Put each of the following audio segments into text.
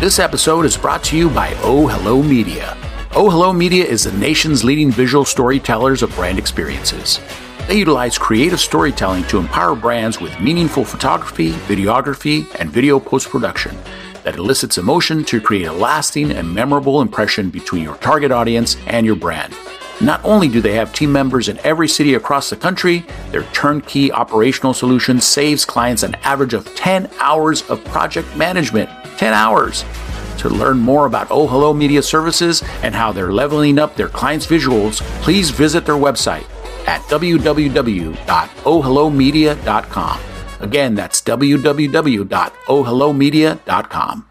This episode is brought to you by Oh Hello Media. Oh Hello Media is the nation's leading visual storytellers of brand experiences. They utilize creative storytelling to empower brands with meaningful photography, videography, and video post production that elicits emotion to create a lasting and memorable impression between your target audience and your brand. Not only do they have team members in every city across the country, their turnkey operational solution saves clients an average of 10 hours of project management. 10 hours. To learn more about Oh Hello Media Services and how they're leveling up their clients' visuals, please visit their website at www.ohhellomedia.com. Again, that's www.ohhellomedia.com.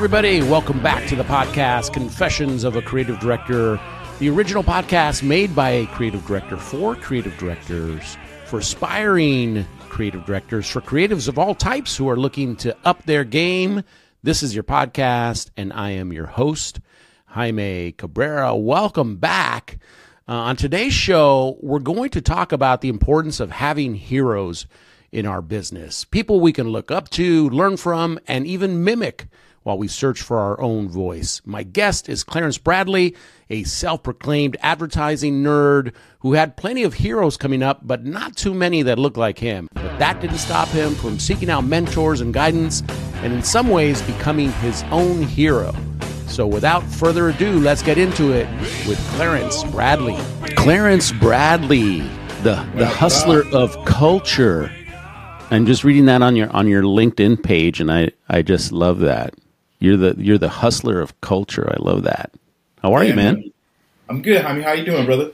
everybody, welcome back to the podcast Confessions of a Creative Director, the original podcast made by a creative director for creative directors, for aspiring creative directors, for creatives of all types who are looking to up their game. This is your podcast, and I am your host, Jaime Cabrera. Welcome back. Uh, on today's show, we're going to talk about the importance of having heroes in our business, people we can look up to, learn from, and even mimic while we search for our own voice. My guest is Clarence Bradley, a self proclaimed advertising nerd who had plenty of heroes coming up, but not too many that look like him. But that didn't stop him from seeking out mentors and guidance, and in some ways becoming his own hero. So without further ado, let's get into it with Clarence Bradley. Clarence Bradley, the, the hustler of culture. I'm just reading that on your on your LinkedIn page, and I, I just love that. You're the you're the hustler of culture. I love that. How are you, man? I'm good. I mean, how you doing, brother?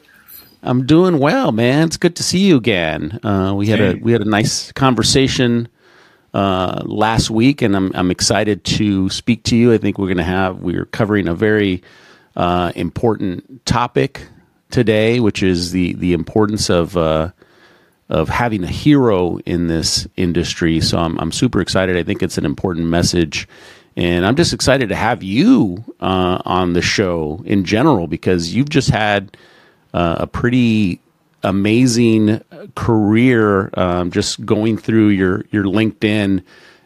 I'm doing well, man. It's good to see you again. Uh, we had a we had a nice conversation uh, last week, and I'm I'm excited to speak to you. I think we're going to have we're covering a very uh, important topic today, which is the the importance of uh, of having a hero in this industry. So I'm I'm super excited. I think it's an important message. And I'm just excited to have you uh, on the show in general because you've just had uh, a pretty amazing career um, just going through your your LinkedIn.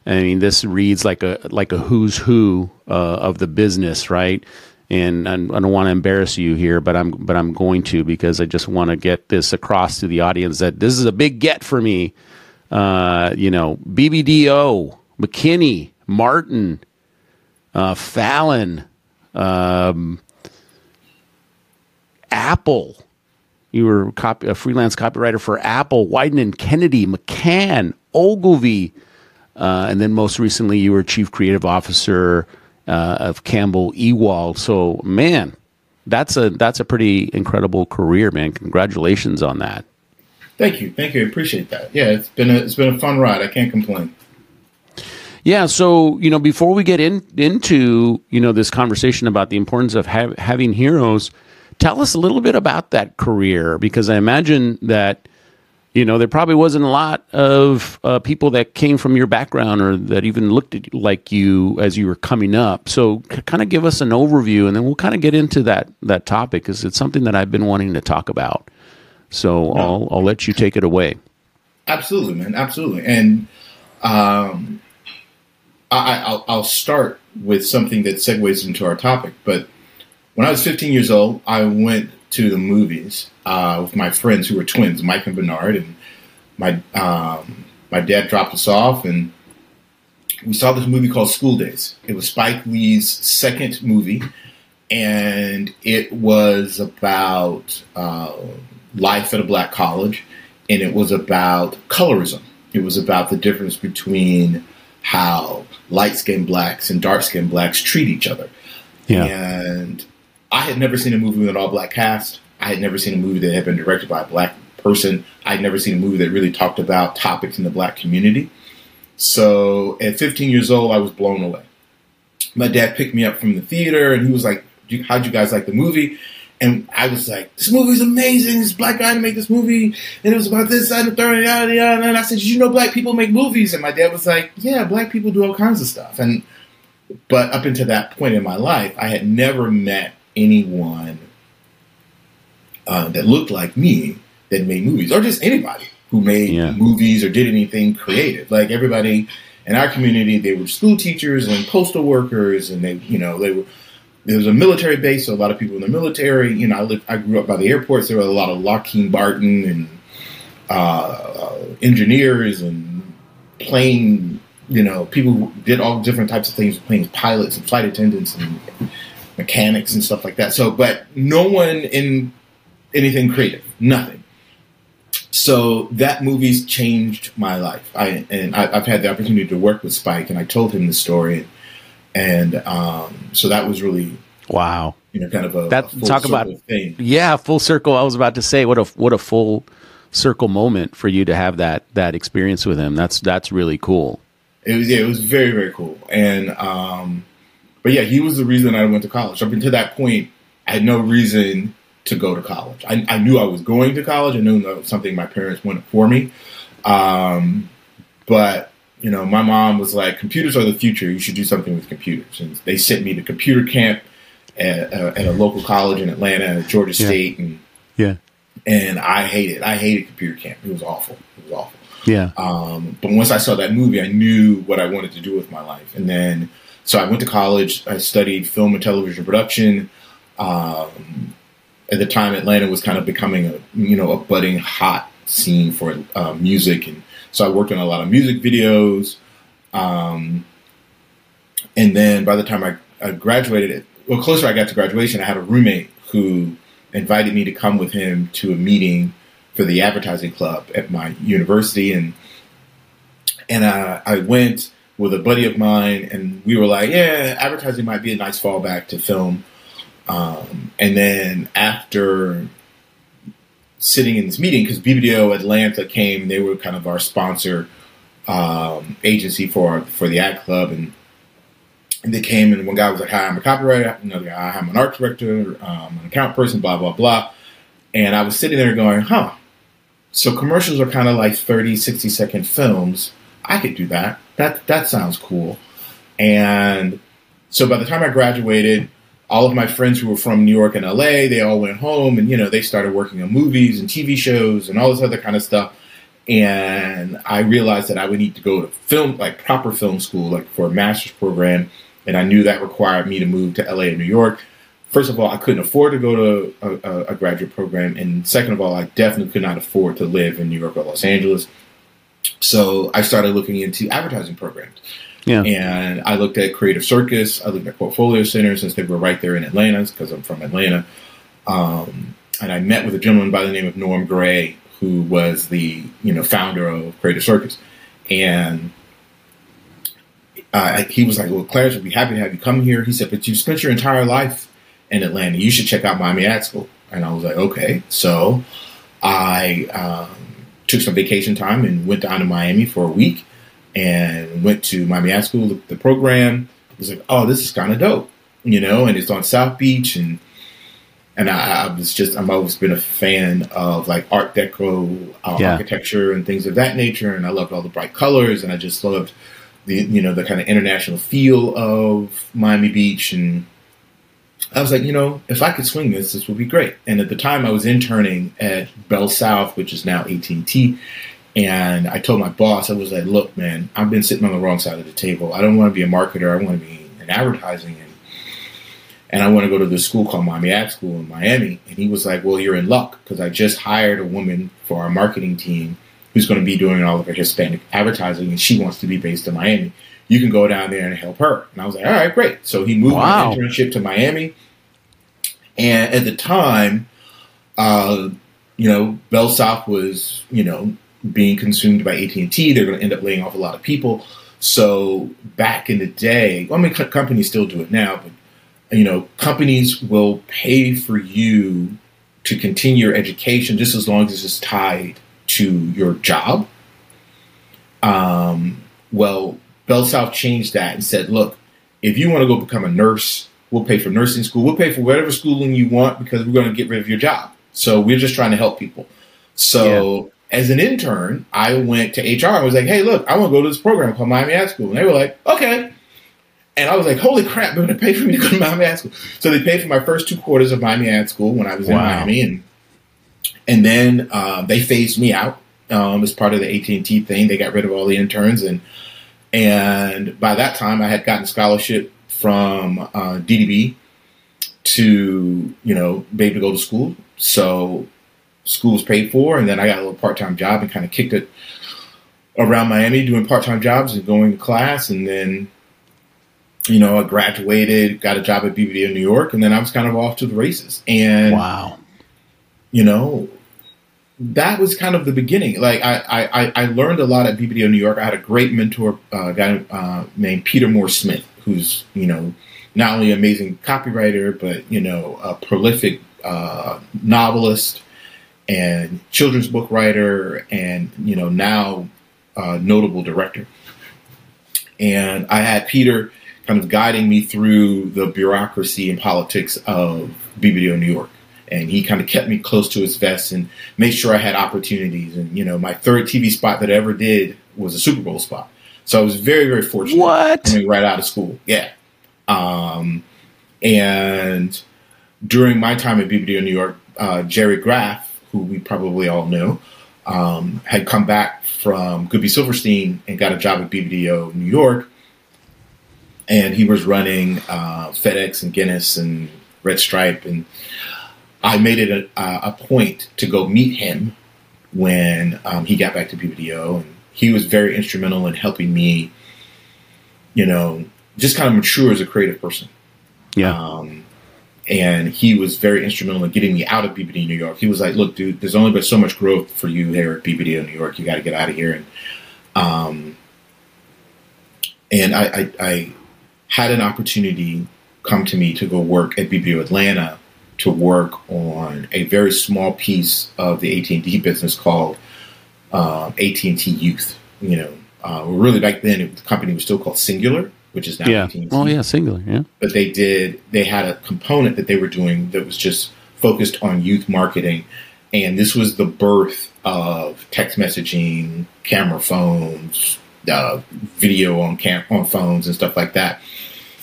I mean, this reads like a like a who's who uh, of the business, right? And I I don't want to embarrass you here, but I'm but I'm going to because I just want to get this across to the audience that this is a big get for me. Uh, you know, BBDO, McKinney, Martin, uh, Fallon, um, Apple. You were a, copy, a freelance copywriter for Apple, Wieden and Kennedy, McCann, Ogilvy, uh, and then most recently you were chief creative officer uh, of Campbell Ewald. So, man, that's a that's a pretty incredible career, man. Congratulations on that. Thank you, thank you. I appreciate that. Yeah, it's been a it's been a fun ride. I can't complain. Yeah. So you know, before we get in into you know this conversation about the importance of ha- having heroes, tell us a little bit about that career because I imagine that you know there probably wasn't a lot of uh, people that came from your background or that even looked at like you as you were coming up. So c- kind of give us an overview, and then we'll kind of get into that that topic because it's something that I've been wanting to talk about. So I'll I'll let you take it away. Absolutely, man. Absolutely. And um, I, I'll, I'll start with something that segues into our topic. But when I was 15 years old, I went to the movies uh, with my friends who were twins, Mike and Bernard, and my um, my dad dropped us off, and we saw this movie called School Daze. It was Spike Lee's second movie, and it was about uh, life at a black college, and it was about colorism. It was about the difference between how light skinned blacks and dark skinned blacks treat each other. Yeah. And I had never seen a movie with an all black cast. I had never seen a movie that had been directed by a black person. I'd never seen a movie that really talked about topics in the black community. So at 15 years old, I was blown away. My dad picked me up from the theater and he was like, How'd you guys like the movie? And I was like, This movie's amazing. This black guy to make this movie. And it was about this, that, and the third, yada, yada. And I said, Did you know black people make movies? And my dad was like, Yeah, black people do all kinds of stuff. And but up until that point in my life, I had never met anyone uh, that looked like me that made movies, or just anybody who made Yeah. movies or did anything creative. Like everybody in our community, they were school teachers and postal workers, and they, you know, they were. There was a military base, so a lot of people in the military. You know, I lived, I grew up by the airports. There were a lot of Lockheed Martin and uh, engineers and plane, you know, people who did all different types of things, planes, pilots and flight attendants and mechanics and stuff like that. So, but no one in anything creative, nothing. So that movie's changed my life. I and I, I've had the opportunity to work with Spike, and I told him the story, and um, so that was really Wow. you know kind of a, That- a full talk about- thing. Yeah, full circle. I was about to say what a what a full circle moment for you to have that that experience with him. That's that's really cool. It was yeah, it was very very cool. And um, but yeah, he was the reason I went to college. Up until that point, I had no reason to go to college. I, I knew I was going to college. I knew that was something my parents wanted for me. Um, but you know, my mom was like, "Computers are the future. You should do something with computers." And they sent me to computer camp at, uh, at a local college in Atlanta, at Georgia Yeah. State, and Yeah. and I hated. I hated computer camp. It was awful. It was awful. Yeah. Um, but once I saw that movie, I knew what I wanted to do with my life. And then, so I went to college. I studied film and television production. Um, at the time, Atlanta was kind of becoming a you know a budding hot scene for uh, music, and so I worked on a lot of music videos. Um, and then by the time I, I graduated, well, closer I got to graduation, I had a roommate who invited me to come with him to a meeting for the advertising club at my university, and and uh, I went with a buddy of mine, and we were like, yeah, advertising might be a nice fallback to film. Um, and then after sitting in this meeting, because BBDO Atlanta came, they were kind of our sponsor um, agency for for the ad club, and and they came, and one guy was like, "Hi, I'm a copywriter." Another guy, "I'm an art director, um, an account person." Blah blah blah. And I was sitting there going, "Huh." So commercials are kind of like 30, 60 second films. I could do that. That that sounds cool. And so by the time I graduated, all of my friends who were from New York and LA, they all went home and you know, they started working on movies and TV shows and all this other kind of stuff. And I realized that I would need to go to film like proper film school, like for a master's program, and I knew that required me to move to LA and New York. First of all, I couldn't afford to go to a, a, a graduate program, and second of all, I definitely could not afford to live in New York or Los Angeles. So I started looking into advertising programs. Yeah. And I looked at Creative Circus. I looked at Portfolio Center since they were right there in Atlanta because I'm from Atlanta. Um, and I met with a gentleman by the name of Norm Gray, who was the you know founder of Creative Circus, and uh, he was like, "Well, Clarence would be happy to have you come here." He said, "But you spent your entire life in Atlanta. You should check out Miami Ad School." And I was like, "Okay." So I um, took some vacation time and went down to Miami for a week and went to Miami Ad School. The, the program was like, "Oh, this is kind of dope," you know, and it's on South Beach and. And I, I was just, I've always been a fan of like Art Deco uh, Yeah. architecture and things of that nature. And I loved all the bright colors and I just loved the, you know, the kind of international feel of Miami Beach. And I was like, you know, if I could swing this, this would be great. And at the time I was interning at Bell South, which is now AT&T. And I told my boss, I was like, look, man, I've been sitting on the wrong side of the table. I don't want to be a marketer. I want to be in advertising. And, and I want to go to this school called Miami Ad School in Miami. And he was like, well, you're in luck because I just hired a woman for our marketing team who's going to be doing all of her Hispanic advertising. And she wants to be based in Miami. You can go down there and help her. And I was like, all right, great. So he moved Wow. my internship to Miami. And at the time, uh, you know, Bell South was, you know, being consumed by AT and T. They're going to end up laying off a lot of people. So back in the day, well, I mean, companies still do it now, but you know, companies will pay for you to continue your education just as long as it's tied to your job. Um, well, Bell South changed that and said, look, if you want to go become a nurse, we'll pay for nursing school. We'll pay for whatever schooling you want because we're going to get rid of your job. So we're just trying to help people. So as an intern, I went to HR and was like, hey, look, I want to go to this program called Miami Ad School. And they were like, okay. And I was like, holy crap, they're going to pay for me to go to Miami Ad School. So they paid for my first two quarters of Miami Ad School when I was in Miami. And, and then um, they phased me out um, as part of the AT&T thing. They got rid of all the interns. And, and by that time, I had gotten scholarship from uh, DDB to, you know, be able to go to school. So school was paid for, and then I got a little part time job and kind of kicked it around Miami doing part time jobs and going to class, and then you know I graduated, got a job at BBDO New York, and then I was kind of off to the races. And Wow. you know that was kind of the beginning. Like I I, I- learned a lot at BBDO New York. I had a great mentor, uh, a guy uh, named Peter Moore Smith, who's you know not only an amazing copywriter, but you know a prolific uh, novelist and children's book writer, and you know now uh, notable director. And I had Peter kind of guiding me through the bureaucracy and politics of BBDO New York. And he kind of kept me close to his vest and made sure I had opportunities. And, you know, my third TV spot that I ever did was a Super Bowl spot. So I was very, very fortunate. What? Coming right out of school. Yeah. Um, and during my time at BBDO New York, uh, Jerry Graff, who we probably all know, um, had come back from Goodby Silverstein and got a job at BBDO New York. And he was running uh, FedEx and Guinness and Red Stripe. And I made it a, a point to go meet him when um, he got back to BBDO. And he was very instrumental in helping me, you know, just kind of mature as a creative person. Yeah. Um, and he was very instrumental in getting me out of BBD New York. He was like, "Look, dude, there's only been so much growth for you here at BBD New York. You got to get out of here." And um, and I, I, I had an opportunity come to me to go work at BBO Atlanta to work on a very small piece of the AT&T business called um, AT&T Youth. You know, uh, really back then it, the company was still called Cingular, which is now yeah. Oh, yeah. Cingular. Yeah. but they did they had a component that they were doing that was just focused on youth marketing and this was the birth of text messaging camera phones uh, video on cam- on phones and stuff like that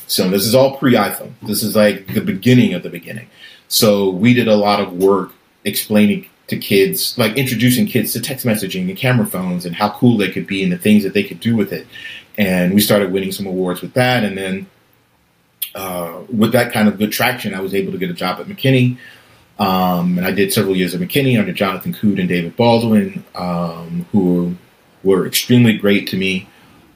so this is all pre-iphone this is like the beginning of the beginning so we did a lot of work explaining to kids like introducing kids to text messaging and camera phones and how cool they could be and the things that they could do with it and we started winning some awards with that and then uh, with that kind of good traction, I was able to get a job at McKinney. Um, and I did several years at McKinney under Jonathan Cude and David Baldwin, um, who were extremely great to me,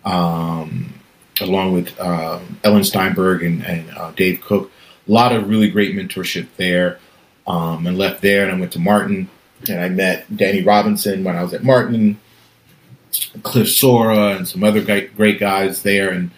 um, along with uh, Ellen Steinberg and, and uh, Dave Cook. A lot of really great mentorship there. Um, and left there, and I went to Martin, and I met Danny Robinson when I was at Martin, Cliff Sorah, and some other great, guys there, and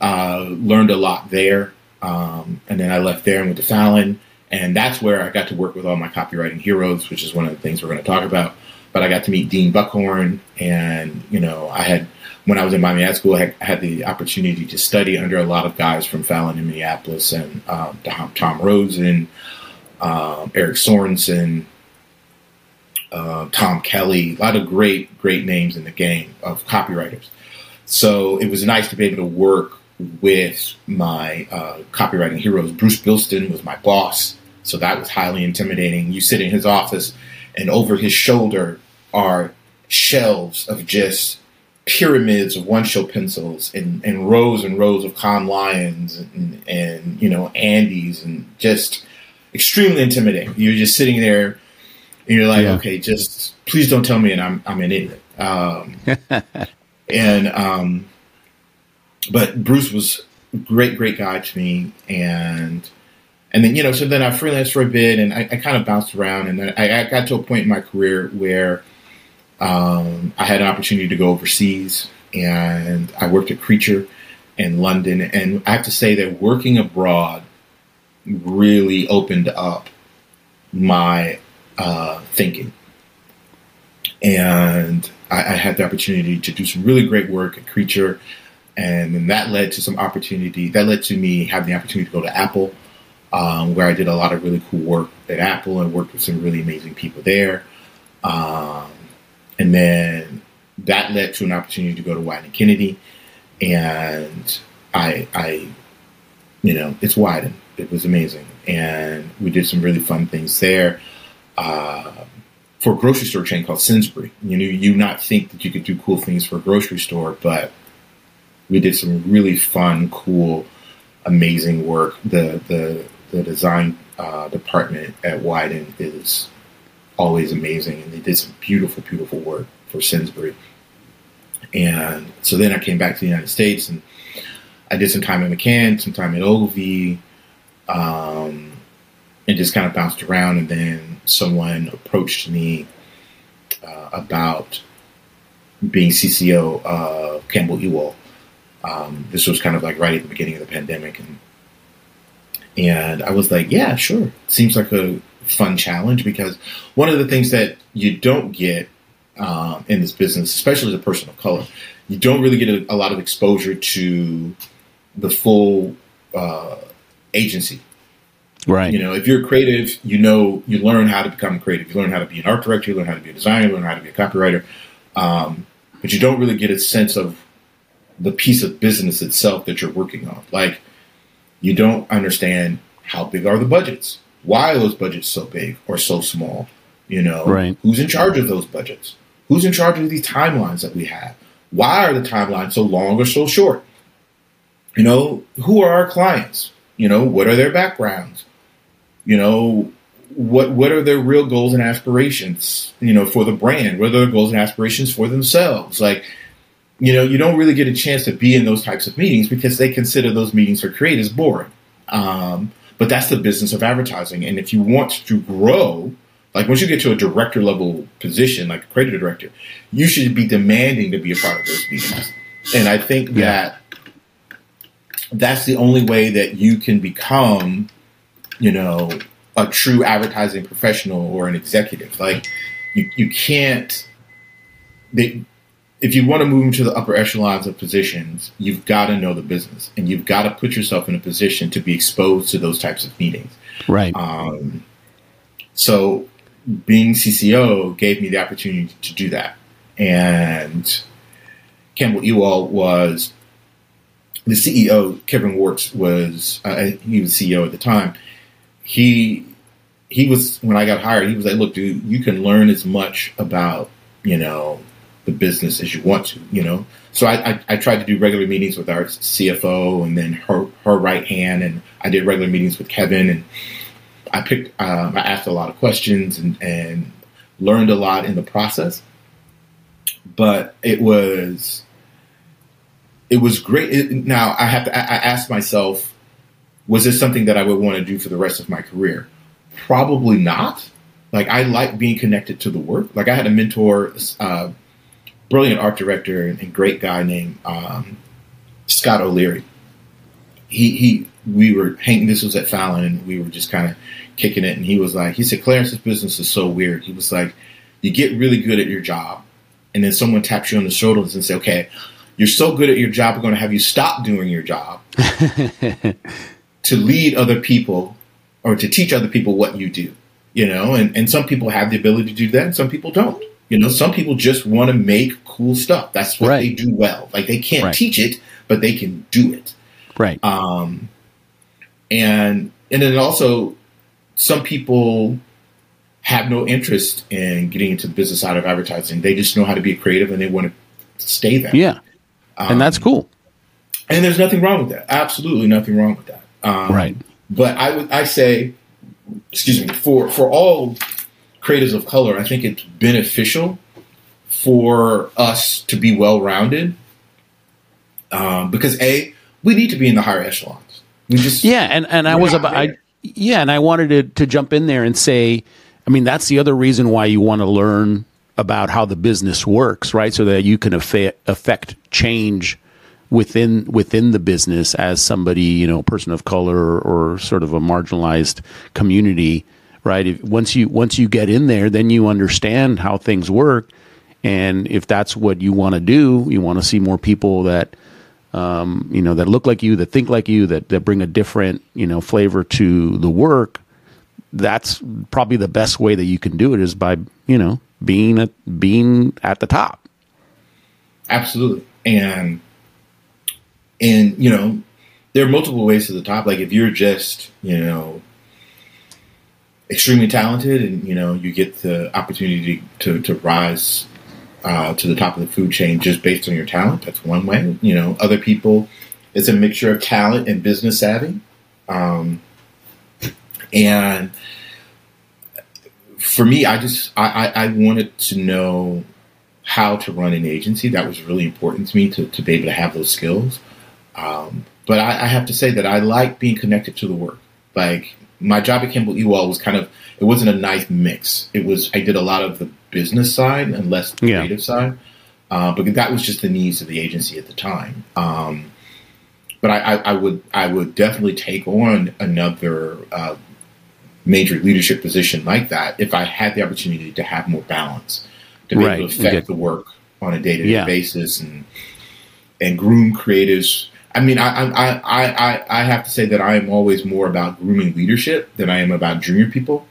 uh, learned a lot there. Um, and then I left there and went to Fallon, and that's where I got to work with all my copywriting heroes, which is one of the things we're going to talk about. But I got to meet Dean Buckhorn, and you know, I had when I was in Miami Ad School, I had, the opportunity to study under a lot of guys from Fallon in Minneapolis, and um, Tom, Tom Rosen, um, Eric Sorensen, uh, Tom Kelly, a lot of great, great names in the game of copywriters. So it was nice to be able to work with my uh, copywriting heroes. Bruce Bildsten was my boss, so that was highly intimidating. You sit in his office, and over his shoulder are shelves of just pyramids of one show pencils and, and rows and rows of Cannes Lions and, and you know Andys and just extremely intimidating. You're just sitting there and you're like, Yeah. okay, just please don't tell me and I'm I'm an idiot. Um, and um, but Bruce was great, great guy to me, and and then you know, so then I freelanced for a bit, and I, I kind of bounced around, and then I, I got to a point in my career where um, I had an opportunity to go overseas, and I worked at Creature in London, and I have to say that working abroad really opened up my uh, thinking and I, I had the opportunity to do some really great work at Creature, and then that led to some opportunity. That led to me having the opportunity to go to Apple, um, where I did a lot of really cool work at Apple and worked with some really amazing people there. Um, and then that led to an opportunity to go to Wieden Kennedy, and I, I, you know, it's Wieden. It was amazing, and we did some really fun things there. Uh, for a grocery store chain called Sainsbury. You know, you not think that you could do cool things for a grocery store, but we did some really fun, cool, amazing work. The the the design uh, department at Wieden is always amazing, and they did some beautiful, beautiful work for Sainsbury. And so then I came back to the United States, and I did some time at McCann, some time at Ogilvy, um, and just kind of bounced around. And then someone approached me uh, about being CCO of Campbell Ewald. Um, this was kind of like right at the beginning of the pandemic, and and I was like, yeah, sure. Seems like a fun challenge because one of the things that you don't get um, in this business, especially as a person of color, you don't really get a, a lot of exposure to the full uh, agency Right. you know, if you're creative, you know, you learn how to become creative. You learn how to be an art director. You learn how to be a designer. You learn how to be a copywriter. Um, but you don't really get a sense of the piece of business itself that you're working on. Like, you don't understand how big are the budgets. Why are those budgets so big or so small? You know, Right. who's in charge of those budgets? Who's in charge of these timelines that we have? Why are the timelines so long or so short? You know, who are our clients? You know, what are their backgrounds? You know, what what are their real goals and aspirations? You know, for the brand. What are their goals and aspirations for themselves? Like, you know, you don't really get a chance to be in those types of meetings because they consider those meetings for creatives boring. Um, but that's the business of advertising. And if you want to grow, like once you get to a director level position, like a creative director, you should be demanding to be a part of those meetings. And I think that that's the only way that you can become, you know, a true advertising professional or an executive. Like you, you can't. They, if you want to move into the upper echelons of positions, you've got to know the business and you've got to put yourself in a position to be exposed to those types of meetings. Right. Um, so being CCO gave me the opportunity to do that. And Campbell Ewald was the CEO. Kevin Warts was uh, he was CEO at the time. He he was when I got hired. He was like, "Look, dude, you can learn as much about you know the business as you want to, you know." So I, I, I tried to do regular meetings with our CFO and then her her right hand, and I did regular meetings with Kevin and I picked, um, I asked a lot of questions and, and learned a lot in the process. But it was, it was great. It, now I have to, I, I asked myself, was this something that I would want to do for the rest of my career? Probably not. Like I like being connected to the work. Like I had a mentor, uh, brilliant art director and great guy named um, Scott O'Leary. He he we were hanging. This was at Fallon, and we were just kind of kicking it. And he was like, he said, Clarence's business is so weird. He was like, you get really good at your job, and then someone taps you on the shoulders and say, okay, you're so good at your job, we're going to have you stop doing your job to lead other people or to teach other people what you do. You know, and, and some people have the ability to do that, and some people don't. You know, some people just want to make cool stuff. That's what Right. they do well. Like they can't Right. teach it, but they can do it right. um, and and then also some people have no interest in getting into the business side of advertising. They just know how to be creative and they want to stay there. Yeah. and that's cool. And there's nothing wrong with that. Absolutely nothing wrong with that. Um, Right. But I would I say, excuse me, for for all creators of color, I think it's beneficial for us to be well rounded. Um, because a we need to be in the higher echelons. We just Yeah, and and I was about I, yeah, and I wanted to to jump in there and say, I mean, that's the other reason why you want to learn about how the business works, right? So that you can affect, affect change within within the business as somebody, you know, person of color or, sort of a marginalized community, right? If, once you once you get in there, then you understand how things work, and if that's what you want to do, you want to see more people that um, you know that look like you, that think like you, that that bring a different you know flavor to the work. That's probably the best way that you can do it is by you know being at being at the top. Absolutely. And and you know, there are multiple ways to the top. Like if you're just, you know, extremely talented and you know, you get the opportunity to to rise uh, to the top of the food chain just based on your talent, that's one way. You know, other people it's a mixture of talent and business savvy. Um, and for me, I just I, I, I wanted to know how to run an agency. That was really important to me to, to be able to have those skills. Um, but I, I have to say that I like being connected to the work. Like my job at Campbell Ewald was kind of it wasn't a nice mix. It was I did a lot of the business side and less the Yeah. creative side. Uh, but that was just the needs of the agency at the time. Um, but I, I, I would I would definitely take on another uh, major leadership position like that if I had the opportunity to have more balance, to be Right. able to affect get- the work on a day to day basis and and groom creatives. I mean, I, I I I have to say that I am always more about grooming leadership than I am about junior people.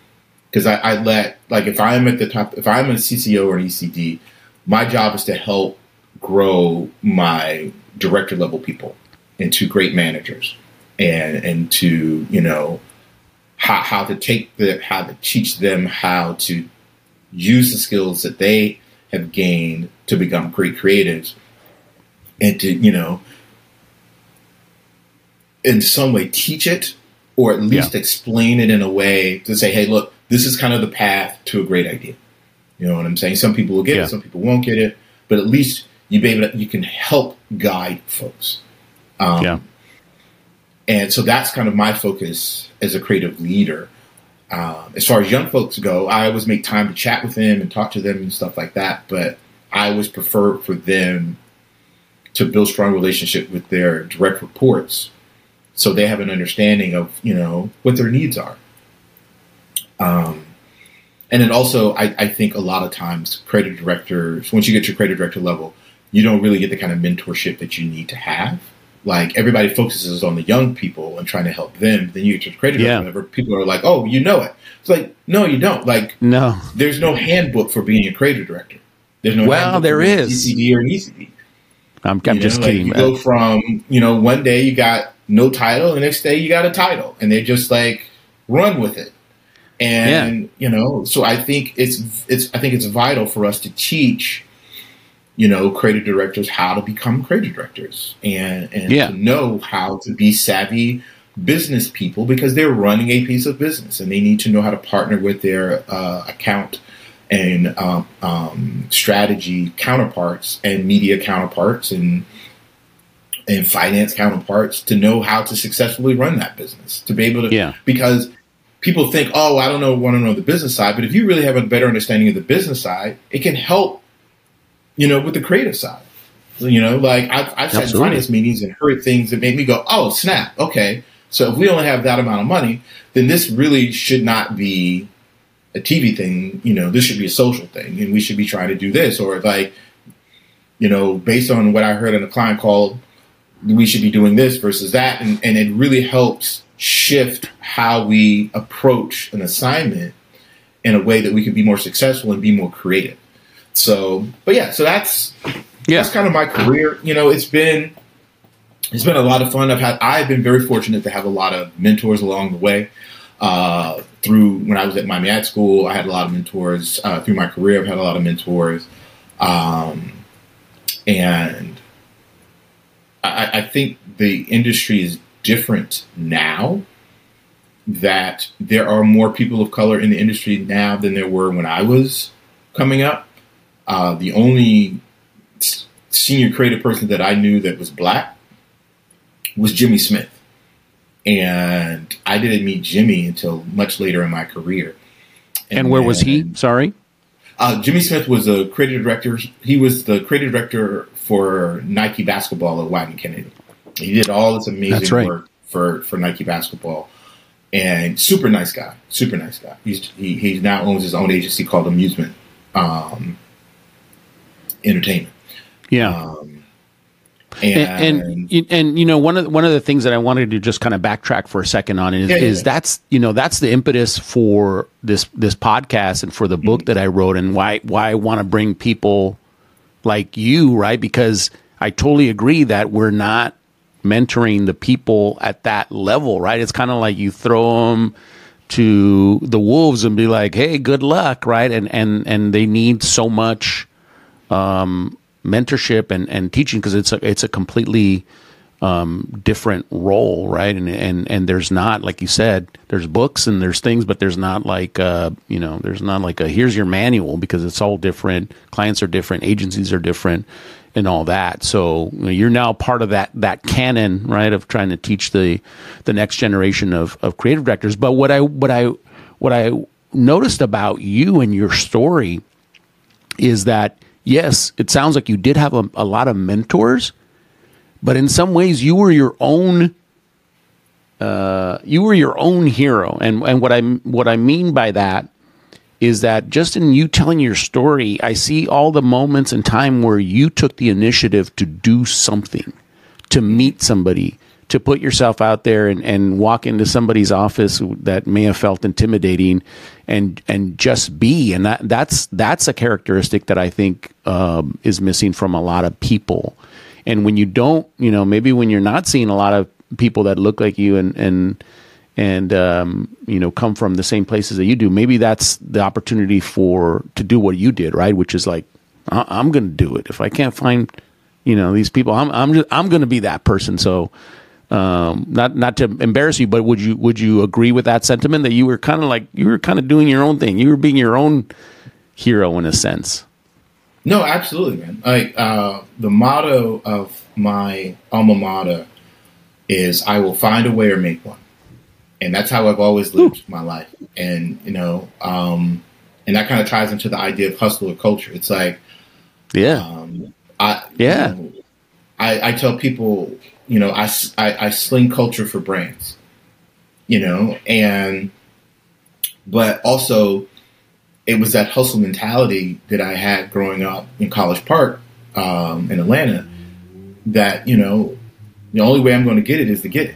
Because I, I let like if I'm at the top, if I'm a CCO or an ECD, my job is to help grow my director level people into great managers and and to you know how how to take the how to teach them how to use the skills that they have gained to become great creatives and to you know in some way teach it or at least explain it in a way to say hey look this is kind of the path to a great idea you know what i'm saying some people will get Yeah. it some people won't get it but at least you be able to, you can help guide folks um, yeah, and so that's kind of my focus as a creative leader. Um, as far as young folks go, I always make time to chat with them and talk to them and stuff like that. But I always prefer for them to build strong relationship with their direct reports, so they have an understanding of you know what their needs are. Um, and then also, I, I think a lot of times creative directors, once you get to creative director level, you don't really get the kind of mentorship that you need to have. Like everybody focuses on the young people and trying to help them. Then you get to the creative Yeah. director level, people are like, "Oh, you know it." It's like, no, you don't. Like, no, there's no handbook for being a creative director. There's no Well, there is. CCD or an ECD. I'm, I'm just know, like, kidding. you go from you know one day you got no title, the next day you got a title, and they just like run with it. And you know, so I think it's it's I think it's vital for us to teach, you know, creative directors how to become creative directors and and Yeah. to know how to be savvy business people because they're running a piece of business and they need to know how to partner with their uh, account and um, um, strategy counterparts and media counterparts and and finance counterparts to know how to successfully run that business to be able to Yeah. because people think oh i don't know want to know the business side but if you really have a better understanding of the business side it can help you know with the creative side you know like i've, I've sat in finance meetings and heard things that made me go oh snap okay so if we only have that amount of money then this really should not be a tv thing you know this should be a social thing and we should be trying to do this or like you know based on what i heard in a client call we should be doing this versus that. And, and it really helps shift how we approach an assignment in a way that we can be more successful and be more creative. So but yeah so that's yeah, that's kind of my career. You know it's been it's been a lot of fun. I've had i've been very fortunate to have a lot of mentors along the way. Uh, through when I was at Miami Ad School. I had a lot of mentors uh, through my career. I've had a lot of mentors, um, and I, I think the industry is different now. That there are more people of color in the industry now than there were when I was coming up. Uh, the only senior creative person that I knew that was black was Jimmy Smith. And I didn't meet Jimmy until much later in my career. And, where was he? Sorry? Uh, Jimmy Smith was a creative director. He was the creative director for Nike basketball at Wieden Kennedy. He did all this amazing right. work for, for Nike basketball. And super nice guy, super nice guy. He's he, he now owns his own agency called Amusement um, Entertainment. Yeah. Um, and, and and you know one of the, one of the things that I wanted to just kind of backtrack for a second on is, Yeah, yeah, is yeah. that's you know that's the impetus for this this podcast and for the book that I wrote and why why I want to bring people like you right? Because I totally agree that we're not mentoring the people at that level right? It's kind of like you throw them to the wolves and be like hey good luck right? And and and they need so much um, mentorship and, and teaching because it's a it's a completely um, different role, right? And and and there's not like you said, there's books and there's things, but there's not like uh, you know, there's not like a here's your manual because it's all different. Clients are different, agencies are different, and all that. So you you're now part of that that canon, right, of trying to teach the the next generation of of creative directors. But what I what I what I noticed about you and your story is that yes, it sounds like you did have a, a lot of mentors, but in some ways you were your own. Uh, you were your own hero, and and what I what I mean by that is that just in you telling your story, I see all the moments in time where you took the initiative to do something, to meet somebody, to put yourself out there and, and walk into somebody's office that may have felt intimidating and and just be. And that that's that's a characteristic that I think um, is missing from a lot of people. And when you don't, you know, maybe when you're not seeing a lot of people that look like you and and and um, you know come from the same places that you do maybe that's the opportunity for to do what you did right which is like I- i'm going to do it if i can't find you know these people i'm i'm just, i'm going to be that person so um, not not to embarrass you but would you would you agree with that sentiment that you were kind of like you were kind of doing your own thing you were being your own hero in a sense No, absolutely, man. Like uh, the motto of my alma mater is "I will find a way or make one," and that's how I've always lived my life. And you know, um, and that kind of ties into the idea of hustle or culture. It's like, yeah um, I Yeah. you know, I, I tell people, you know, I I sling culture for brands, you know, and but also it was that hustle mentality that I had growing up in College Park um, in Atlanta. That you know, the only way I'm going to get it is to get it,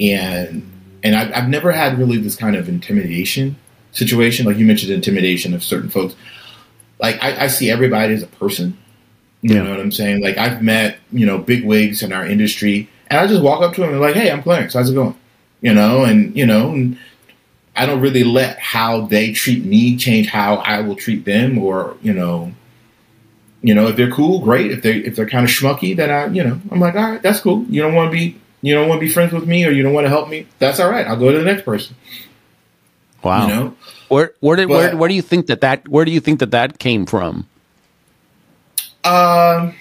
and and I've, I've never had really this kind of intimidation situation, like you mentioned, intimidation of certain folks. Like I, I see everybody as a person. You Yeah. know what I'm saying? Like I've met you know big wigs in our industry, and I just walk up to them and like, "Hey, I'm Clarence. How's it going?" You know, and you know, and I don't really let how they treat me change how I will treat them, or you know, you know, if they're cool, great. If they if they're kind of schmucky, then I, you know, I'm like, all right, that's cool. You don't want to be, you don't want to be friends with me, or you don't want to help me. That's all right. I'll go to the next person. wow You know, where where did where, where do you think that that where do you think that that came from um,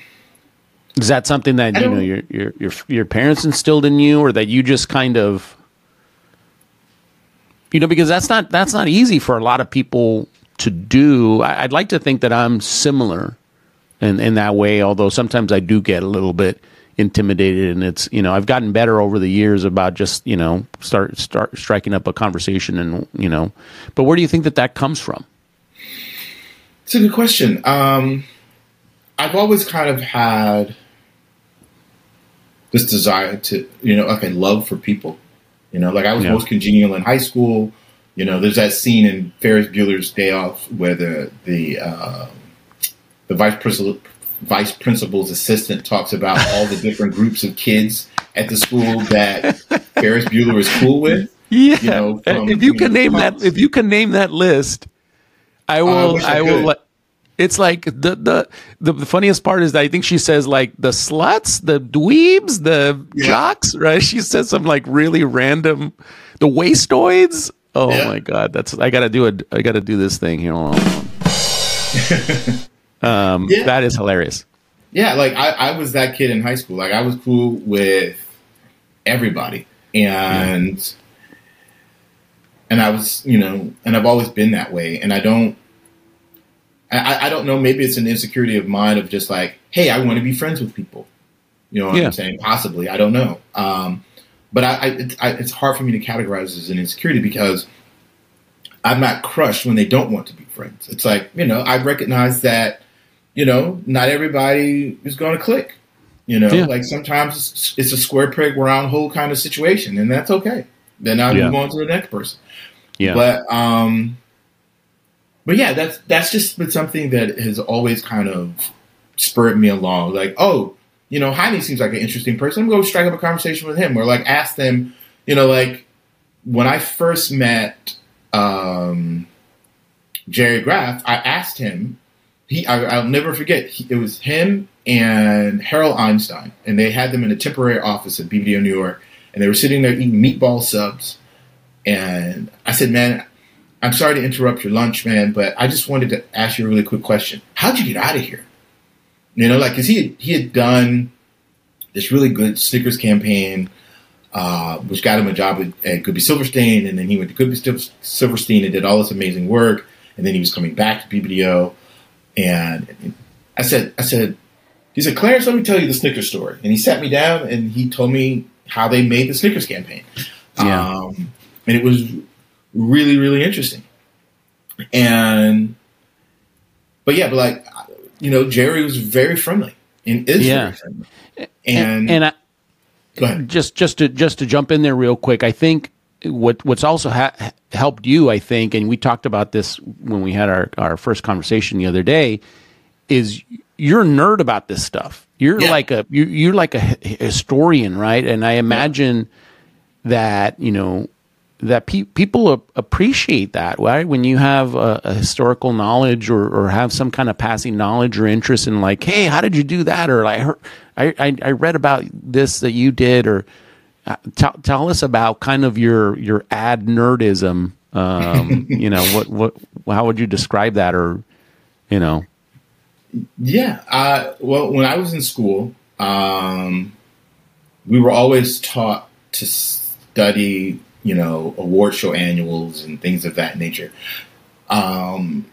Is that something that you know your your your your parents instilled in you, or that you just kind of, you know, because that's not that's not easy for a lot of people to do. I, I'd like to think that I'm similar in in that way, although sometimes I do get a little bit intimidated, and it's you know I've gotten better over the years about just you know start start striking up a conversation, and you know, but where do you think that that comes from? it's a good question. Um, I've always kind of had this desire to, you know, like a love for people. You know, like I was Yeah. most congenial in high school. You know, there's that scene in Ferris Bueller's Day Off where the the uh, the vice principal vice principal's assistant talks about all the different groups of kids at the school that Ferris Bueller is cool with. Yeah. You know, from, if you you can know, name that, if you can name that list, I will. wish I I, will. let- It's like the, the the the funniest part is that I think she says like the sluts, the dweebs, the Yeah. jocks, right? She says some like really random, the wastoids. Oh Yeah. my god, that's I gotta do it. I gotta do this thing here. Hold on, hold on. um, Yeah. that is hilarious. Yeah, like I, I was that kid in high school. Like I was cool with everybody, and and I was, you know, and I've always been that way. And I don't, I, I don't know. Maybe it's an insecurity of mine of just like, hey, I want to be friends with people. You know what Yeah. I'm saying? Possibly, I don't know. Um, but I, I, it's, I, it's hard for me to categorize as an insecurity because I'm not crushed when they don't want to be friends. It's like, you know, I recognize that, you know, not everybody is going to click. You know, Yeah. like sometimes it's, it's a square peg round hole kind of situation, and that's okay. Then I Yeah. move on to the next person. Yeah. But um, but yeah, that's that's just been something that has always kind of spurred me along. Like, oh, you know, Jaime seems like an interesting person. I'm going to strike up a conversation with him, or like ask them. You know, like when I first met um, Gerry Graf, I asked him. He, I, I'll never forget. He, it was him and Harold Einstein, and they had them in a temporary office at BBDO New York, and they were sitting there eating meatball subs. And I said, "Man, I'm sorry to interrupt your lunch, man, but I just wanted to ask you a really quick question. How'd you get out of here? You know, like, cause he had, he had done this really good Snickers campaign, uh, which got him a job at, at Goodby Silverstein, and then he went to Goodby Silverstein and did all this amazing work, and then he was coming back to BBDO, and I said, I said, he said, Clarence, let me tell you the Snickers story, and he sat me down and he told me how they made the Snickers campaign, Yeah. um, and it was really really interesting, and but yeah, but like you know, Gerry was very friendly and is Yeah. very friendly, and and, and I, go ahead. just just to just to jump in there real quick, I think what what's also ha- helped you, I think, and we talked about this when we had our our first conversation the other day, is you're a nerd about this stuff. You're Yeah. like a you, you're like a historian, right? And I imagine that you know that pe- people ap- appreciate that, right? When you have a, a historical knowledge or, or have some kind of passing knowledge or interest in, like, hey, how did you do that? Or I heard, I, I, I read about this that you did, or uh, tell tell us about kind of your your ad nerdism. Um, you know, what what how would you describe that, or you know, Yeah. Uh, well, when I was in school, um, we were always taught to study, you know, award show annuals and things of that nature, um,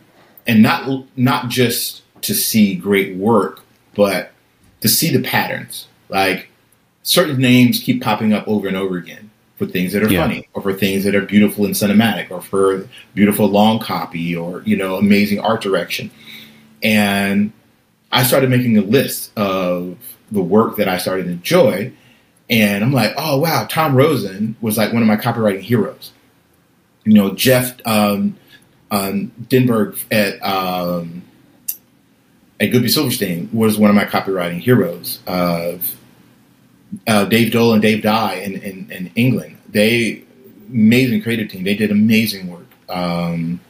and not not just to see great work, but to see the patterns. Like certain names keep popping up over and over again for things that are Yeah. funny, or for things that are beautiful and cinematic, or for beautiful long copy, or you know, amazing art direction. And I started making a list of the work that I started to enjoy. And I'm like, oh, wow, Tom Rosen was like one of my copywriting heroes. You know, Jeff um, um, Denberg at, um, at Goodby Silverstein was one of my copywriting heroes. Of uh, Dave Dole and Dave Dye in, in, in England. They, amazing creative team. They did amazing work. Um,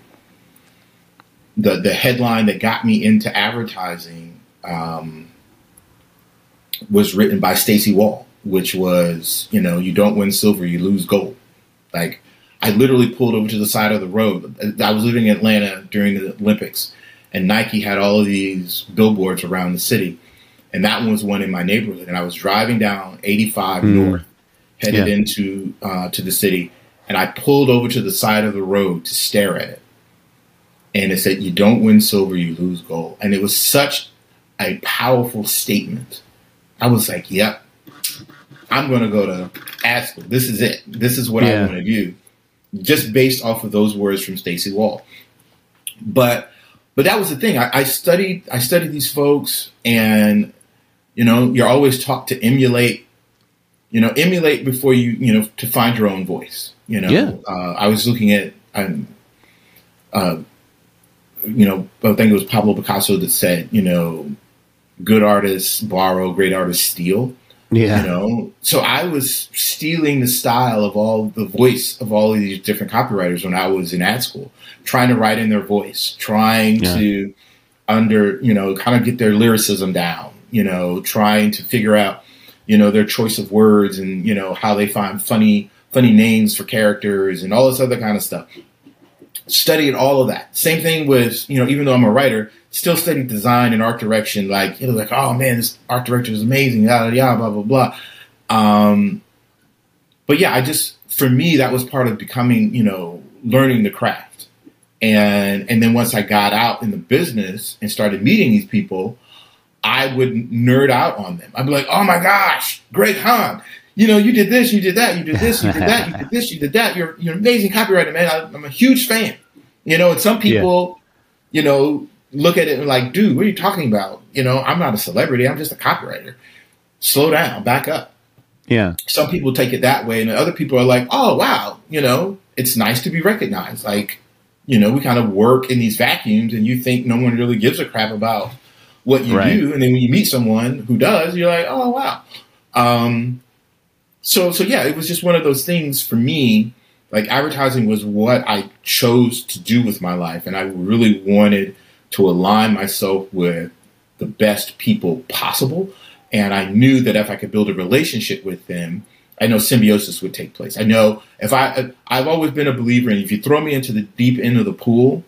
the the headline that got me into advertising um, was written by Stacy Wall, which was you know you don't win silver, you lose gold. Like I literally pulled over to the side of the road. I was living in Atlanta during the Olympics, and Nike had all of these billboards around the city, and that one was one in my neighborhood. And I was driving down 85 north, headed Yeah. into uh, to the city, and I pulled over to the side of the road to stare at it and it said, "You don't win silver, you lose gold." And it was such a powerful statement. I was like, "Yep, I'm going to go to school. This is it. This is what I want to do." Just based off of those words from Stacy Wall. But but that was the thing. I, I studied I studied these folks, and you know, you're always taught to emulate. You know, emulate before you you know to find your own voice. You know, Yeah. uh, I was looking at. Um, uh, you know, I think it was Pablo Picasso that said, you know, good artists borrow, great artists steal. Yeah. You know, so I was stealing the style of all the voice of all of these different copywriters when I was in ad school, trying to write in their voice, trying Yeah. to under, you know, kind of get their lyricism down, you know, trying to figure out, you know, their choice of words and, you know, how they find funny, funny names for characters and all this other kind of stuff. Studied all of that. Same thing with, you know, even though I'm a writer, still studied design and art direction. Like, it was like, oh man, this art director is amazing, yada, yada, blah, blah, blah. Um, but yeah, I just, for me, that was part of becoming, you know, learning the craft. And, and then once I got out in the business and started meeting these people, I would nerd out on them. I'd be like, oh my gosh, Greg Hahn, you know, you did this, you did that, you did this, you did that, you did this, you did that. You're, you're an amazing copywriter, man. I, I'm a huge fan. You know, and some people, you know, look at it and like, dude, what are you talking about? You know, I'm not a celebrity. I'm just a copywriter. Slow down, back up. Yeah. Some people take it that way, and other people are like, oh, wow, you know, it's nice to be recognized. Like, you know, we kind of work in these vacuums, and you think no one really gives a crap about what you Right. do. And then when you meet someone who does, you're like, oh, wow. Um, so, so yeah, it was just one of those things for me. Like advertising was what I chose to do with my life, and I really wanted to align myself with the best people possible. And I knew that if I could build a relationship with them, I know symbiosis would take place. I know if I, I've always been a believer in if you throw me into the deep end of the pool,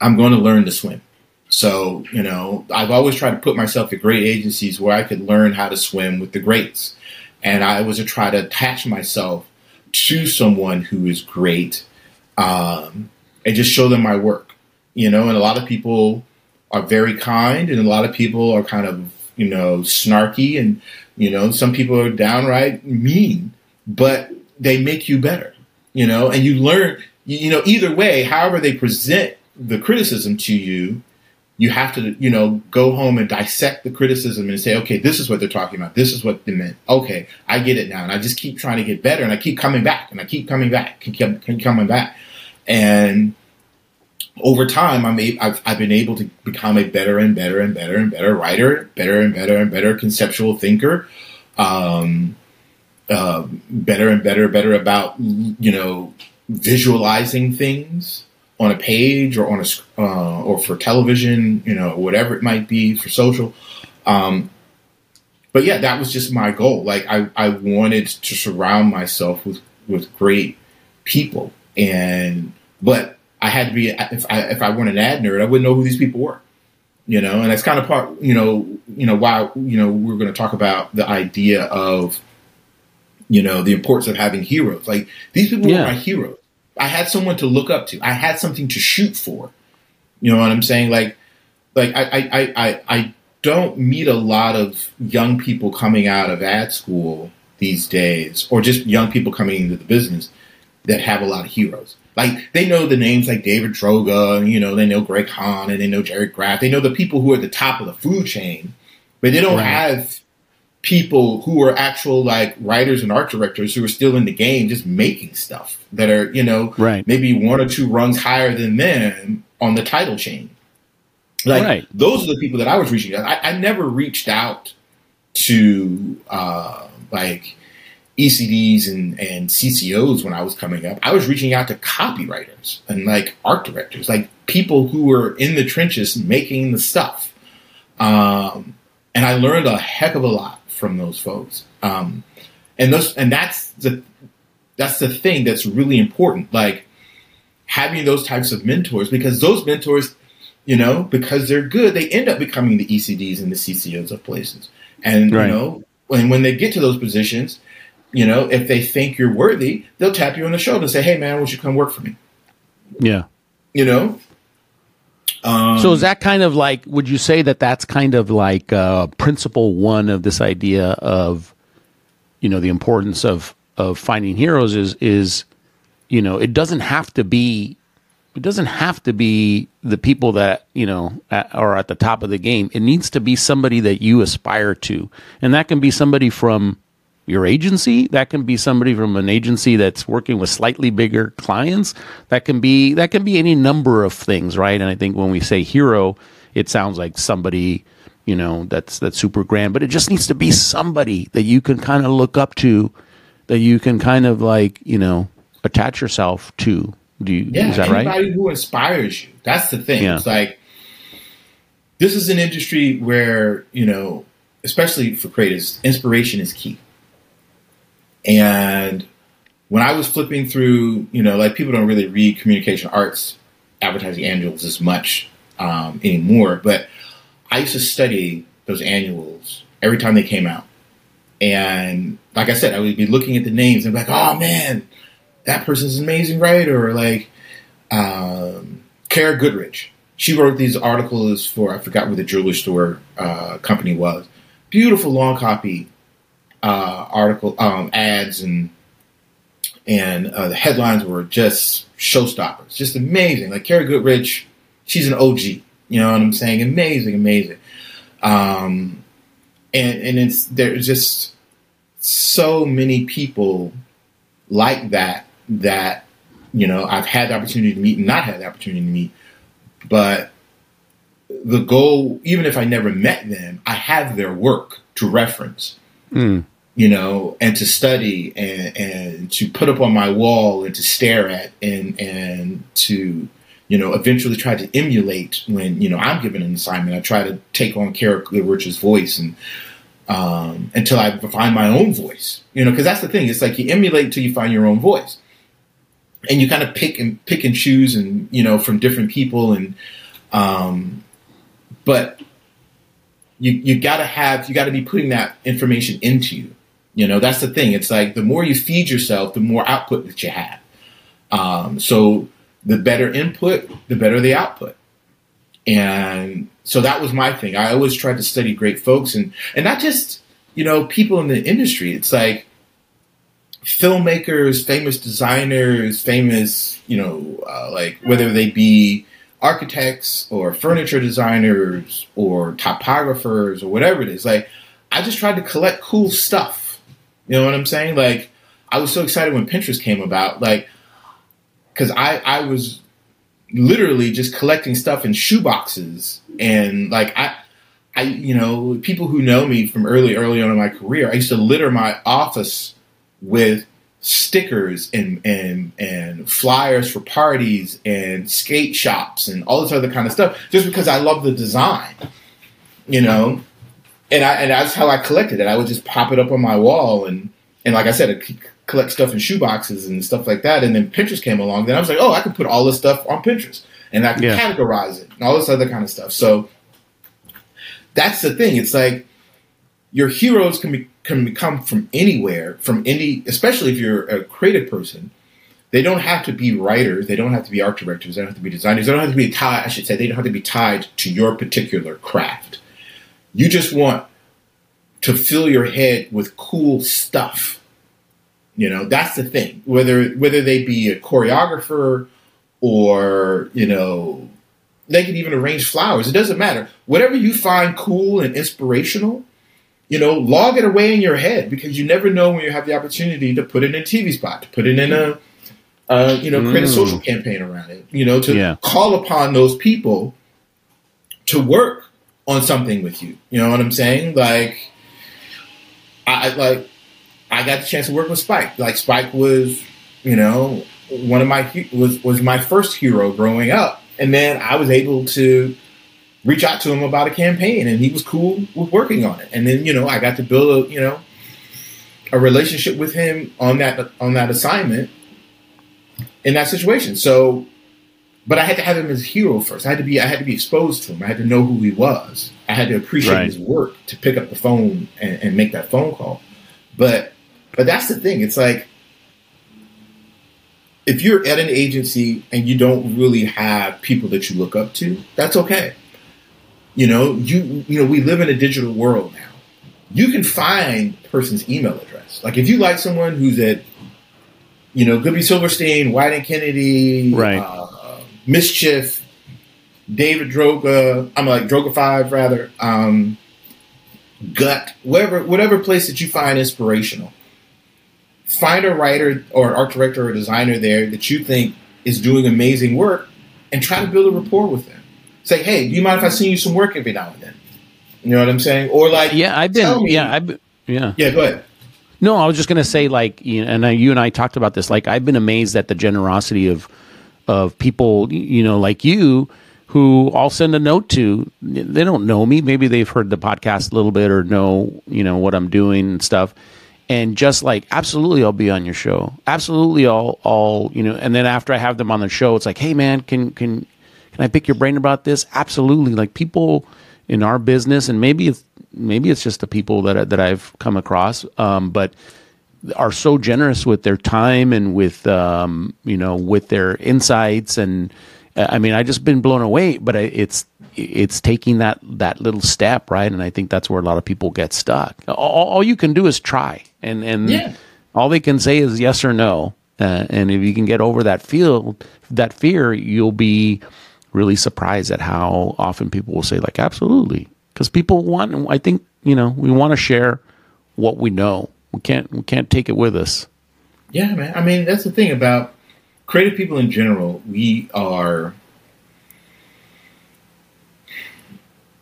I'm going to learn to swim. So, you know, I've always tried to put myself at great agencies where I could learn how to swim with the greats. And I was to try to attach myself to someone who is great um, and just show them my work. You know, and a lot of people are very kind and a lot of people are kind of, you know, snarky and, you know, some people are downright mean, but they make you better, you know, and you learn, you, you know, either way, however they present the criticism to you, you have to, you know, go home and dissect the criticism and say, okay, this is what they're talking about. This is what they meant. Okay, I get it now. And I just keep trying to get better and I keep coming back and I keep coming back, keep, keep coming back. And over time, I'm a, I've, I've been able to become a better and better and better and better writer, better and better and better conceptual thinker, um, uh, better and better, better about you know visualizing things on a page or on a uh, or for television, you know, whatever it might be for social. Um, but yeah, that was just my goal. Like I, I wanted to surround myself with with great people, and but I had to be if I if I weren't an ad nerd, I wouldn't know who these people were. You know, and that's kind of part. You know, you know why you know we're going to talk about the idea of you know the importance of having heroes. Like these people Yeah. were my heroes. I had someone to look up to. I had something to shoot for. You know what I'm saying? Like, like I I I I, don't meet a lot of young people coming out of ad school these days, or just young people coming into the business that have a lot of heroes. Like they know the names like David Droga, and, you know, they know Greg Hahn and they know Gerry Graf. They know the people who are at the top of the food chain, but they don't Right. have people who are actual like writers and art directors who are still in the game just making stuff that are, you know, Right. maybe one or two rungs higher than them on the title chain. Like Right. those are the people that I was reaching out. I, I never reached out to uh, like ECDs and, and CCOs when I was coming up. I was reaching out to copywriters and like art directors, like people who were in the trenches making the stuff. Um, and I learned a heck of a lot from those folks. Um, and those, and that's the, that's the thing that's really important. Like having those types of mentors because those mentors, you know, because they're good, they end up becoming the ECDs and the CCOs of places. And, Right. you know, when, when they get to those positions, you know, if they think you're worthy, they'll tap you on the shoulder and say, Hey man, why don't you come work for me? Yeah. You know? Um, So is that kind of like? Would you say that that's kind of like uh, principle one of this idea of, you know, the importance of of finding heroes is is, you know, it doesn't have to be, it doesn't have to be the people that you know at, are at the top of the game. It needs to be somebody that you aspire to, and that can be somebody from your agency that can be somebody from an agency that's working with slightly bigger clients that can be that can be any number of things right and i think when we say hero it sounds like somebody you know, that's that's super grand. But it just needs to be somebody that you can kind of look up to, that you can kind of like, you know, attach yourself to. Do you, Yeah, is that anybody right? who inspires you. That's the thing. Yeah. It's like this is an industry where you know, especially for creators, inspiration is key. And when I was flipping through, you know, like people don't really read communication arts, advertising annuals as much um, anymore, but I used to study those annuals every time they came out. And like I said, I would be looking at the names and be like, oh man, that person's an amazing writer. Or like, um, Kara Goodrich. She wrote these articles for I forgot where the jewelry store uh, company was. Beautiful long copy uh, article um, ads and and uh, the headlines were just showstoppers, just amazing. Like Kara Goodrich, she's an OG. You know what I'm saying? Amazing, amazing. Um, and and it's there's just so many people like that that you know I've had the opportunity to meet and not had the opportunity to meet, but the goal, even if I never met them, I have their work to reference, Mm. you know, and to study and and to put up on my wall and to stare at and and to you know eventually try to emulate when you know I'm given an assignment. I try to take on Kara Goodrich's voice and um, until I find my own voice. You know, because that's the thing. It's like you emulate until you find your own voice, and you kind of pick and pick and choose, and you know, from different people, and um, but you you got to have you got to be putting that information into you. You know, that's the thing. It's like the more you feed yourself, the more output that you have. Um, so the better input, the better the output. And so that was my thing. I always tried to study great folks and and not just, you know, people in the industry. It's like filmmakers, famous designers, famous, you know, uh, like whether they be architects or furniture designers or topographers or whatever it is. Like I just tried to collect cool stuff. You know what I'm saying? Like I was so excited when Pinterest came about, like because I I was literally just collecting stuff in shoeboxes and like I. I, you know, people who know me from early, early on in my career, I used to litter my office with stickers and and and flyers for parties and skate shops and all this other kind of stuff, just because I love the design, you know. And I and that's how I collected it. I would just pop it up on my wall and and like I said, I'd collect stuff in shoeboxes and stuff like that. And then Pinterest came along. Then I was like, oh, I can put all this stuff on Pinterest and I can Yeah. categorize it and all this other kind of stuff. So that's the thing. It's like your heroes can be can become from anywhere, from any, especially if you're a creative person. They don't have to be writers. They don't have to be art directors. They don't have to be designers. They don't have to be tied. I should say they don't have to be tied to your particular craft. You just want to fill your head with cool stuff. You know, that's the thing. Whether whether they be a choreographer or you know they can even arrange flowers. It doesn't matter. Whatever you find cool and inspirational, you know, log it away in your head because you never know when you have the opportunity to put it in a TV spot, to put it in a, uh, you know, create a Mm. social campaign around it. You know, to Yeah. call upon those people to work on something with you. You know what I'm saying? Like, I I- like. I got the chance to work with Spike. Like Spike was, you know, one of my was was my first hero growing up, and then I was able to reach out to him about a campaign, and he was cool with working on it. And then you know, I got to build a you know a relationship with him on that on that assignment in that situation. So, but I had to have him as a hero first. I had to be I had to be exposed to him. I had to know who he was. I had to appreciate Right. his work to pick up the phone and, and make that phone call. But but that's the thing. It's like if you're at an agency and you don't really have people that you look up to, that's okay. You know, you you know, we live in a digital world now. You can find a person's email address. Like if you like someone who's at, you know, Goodby Silverstein, Wieden and Kennedy, Right. uh, Mischief, David Droga, I'm like Droga Five rather, um, Gut, whatever whatever place that you find inspirational find a writer or an art director or designer there that you think is doing amazing work and try to build a rapport with them. Say, hey, do you mind if I send you some work every now and then? You know what I'm saying? Or like, Yeah, I've been. Yeah, I've been. Yeah. yeah. Go ahead. No, I was just going to say, like, you know, and I, you and I talked about this. Like, I've been amazed at the generosity of of people, you know, like you, who I'll send a note to. They don't know me. Maybe they've heard the podcast a little bit or know, you know, what I'm doing and stuff. And just like, absolutely, I'll be on your show. Absolutely, I'll, I'll, you know. And then after I have them on the show, it's like, hey, man, can can can I pick your brain about this? Absolutely. Like people in our business, and maybe it's maybe it's just the people that that I've come across, um, but are so generous with their time and with um, you know with their insights and I mean I just been blown away. But it's it's taking that that little step right, and I think that's where a lot of people get stuck. All, all you can do is try, and and Yeah. all they can say is yes or no. Uh, and if you can get over that feel that fear, you'll be really surprised at how often people will say like absolutely because people want. I think you know we want to share what we know. We can't we can't take it with us. Yeah, man. I mean, that's the thing about creative people in general. We are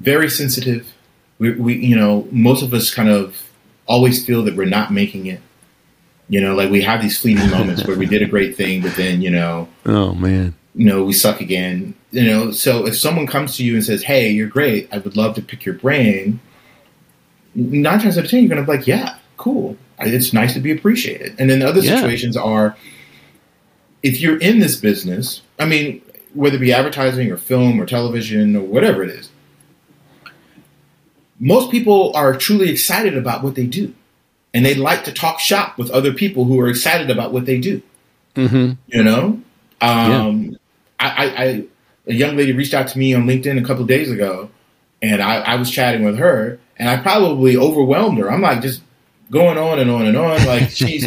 very sensitive. We, we, you know, most of us kind of always feel that we're not making it. You know, like we have these fleeting moments where we did a great thing, but then, you know, Oh man. you know, we suck again. You know, so if someone comes to you and says, "Hey, you're great. I would love to pick your brain," nine times out of ten, you're going to be like, "Yeah, cool. It's nice to be appreciated." And then the other Yeah. situations are, if you're in this business, I mean, whether it be advertising or film or television or whatever it is, most people are truly excited about what they do, and they like to talk shop with other people who are excited about what they do. Mm-hmm. You know, um, I, I, I, a young lady reached out to me on LinkedIn a couple days ago, and I, I was chatting with her, and I probably overwhelmed her. I'm like just going on and on and on. Like she's,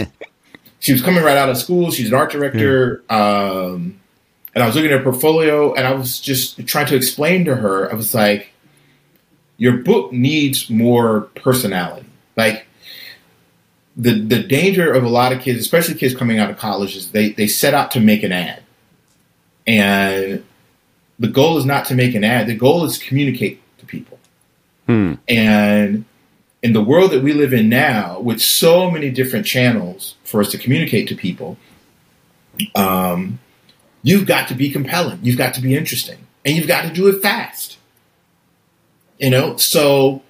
she was coming right out of school. She's an art director, um, and I was looking at her portfolio, and I was just trying to explain to her. I was like, your book needs more personality, like the the danger of a lot of kids, especially kids coming out of college, is they they set out to make an ad, and the goal is not to make an ad. The goal is to communicate to people. And in the world that we live in now, with so many different channels for us to communicate to people, um, you've got to be compelling. You've got to be interesting, and you've got to do it fast. You know, so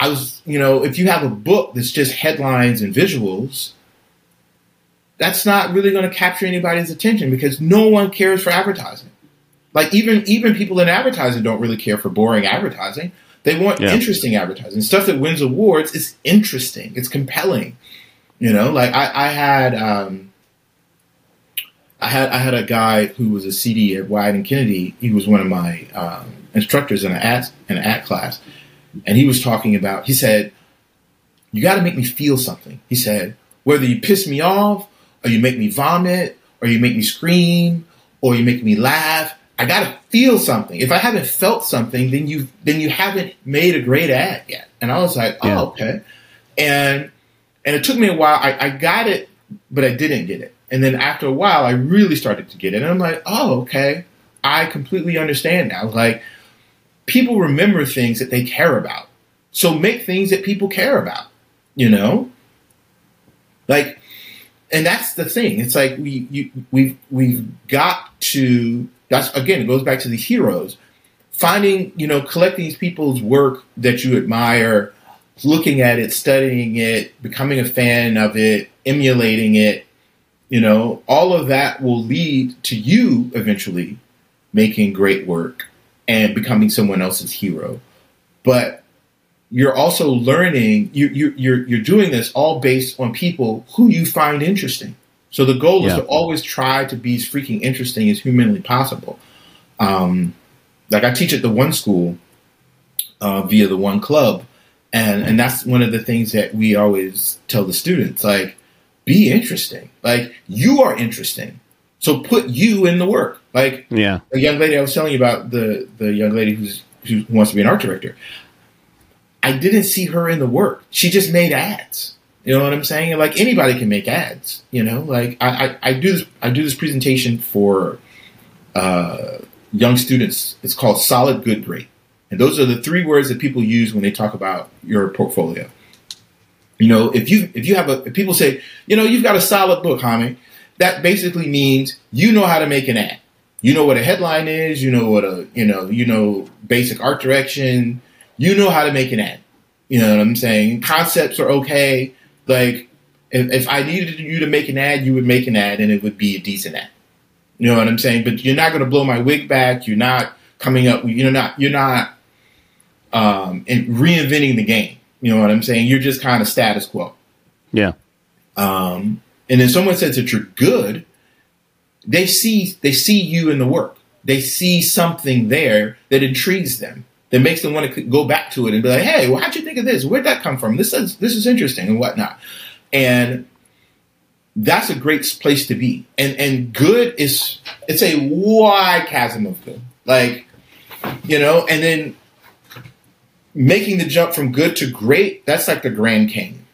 I was, you know, if you have a book that's just headlines and visuals, that's not really going to capture anybody's attention because no one cares for advertising. Like even even people in advertising don't really care for boring advertising. They want Yeah. interesting advertising. Stuff that wins awards is interesting. It's compelling. You know, like I, I had um, I had I had a guy who was a CD at Wieden and Kennedy. He was one of my um, instructors in an ad in an ad class, and he was talking about. He said, "You got to make me feel something." He said, "Whether you piss me off, or you make me vomit, or you make me scream, or you make me laugh, I got to feel something. If I haven't felt something, then you then you haven't made a great ad yet." And I was like, "Oh, okay." And and it took me a while. I, I got it, but I didn't get it. And then after a while, I really started to get it. And I'm like, oh, okay. I completely understand now. Like, people remember things that they care about. So make things that people care about, you know? Like, and that's the thing. It's like we you, we've we've got to. That's again. It goes back to these heroes. Finding you know collecting these people's work that you admire, looking at it, studying it, becoming a fan of it, emulating it. You know, all of that will lead to you eventually making great work and becoming someone else's hero. But you're also learning you, you you're you're doing this all based on people who you find interesting. So the goal is to always try to be as freaking interesting as humanly possible. Um, like I teach at the one school uh, via the one club, and and that's one of the things that we always tell the students like be interesting. Like you are interesting, so put you in the work. Like Yeah. a young lady I was telling you about the the young lady who's who wants to be an art director. I didn't see her in the work. She just made ads. You know what I'm saying? Like anybody can make ads. You know, like I, I, I do this I do this presentation for uh, young students. It's called Solid Good Great, And those are the three words that people use when they talk about your portfolio. You know, if you if you have a people say, you know, you've got a solid book, Hami, that basically means you know how to make an ad. You know what a headline is, you know what a you know, you know basic art direction, you know how to make an ad. You know what I'm saying? Concepts are okay. Like if, if I needed you to make an ad, you would make an ad and it would be a decent ad. You know what I'm saying? But you're not going to blow my wig back. You're not coming up. You're not. You're not um, reinventing the game. You know what I'm saying? You're just kind of status quo. Yeah. Um, and then someone says that you're good. They see they see you in the work. They see something there that intrigues them. That makes them want to go back to it and be like, "Hey, well, how'd you think of this? Where'd that come from? This is this is interesting and whatnot." And that's a great place to be. And and good is it's a wide chasm of good. Like, you know, and then making the jump from good to great, that's like the Grand Canyon.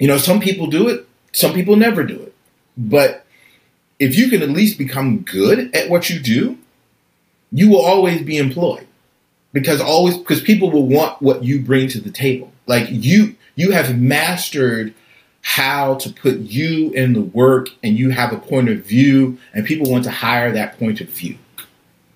You know, some people do it, some people never do it. But if you can at least become good at what you do, you will always be employed. Because always because people will want what you bring to the table. Like you you have mastered how to put you in the work and you have a point of view and people want to hire that point of view.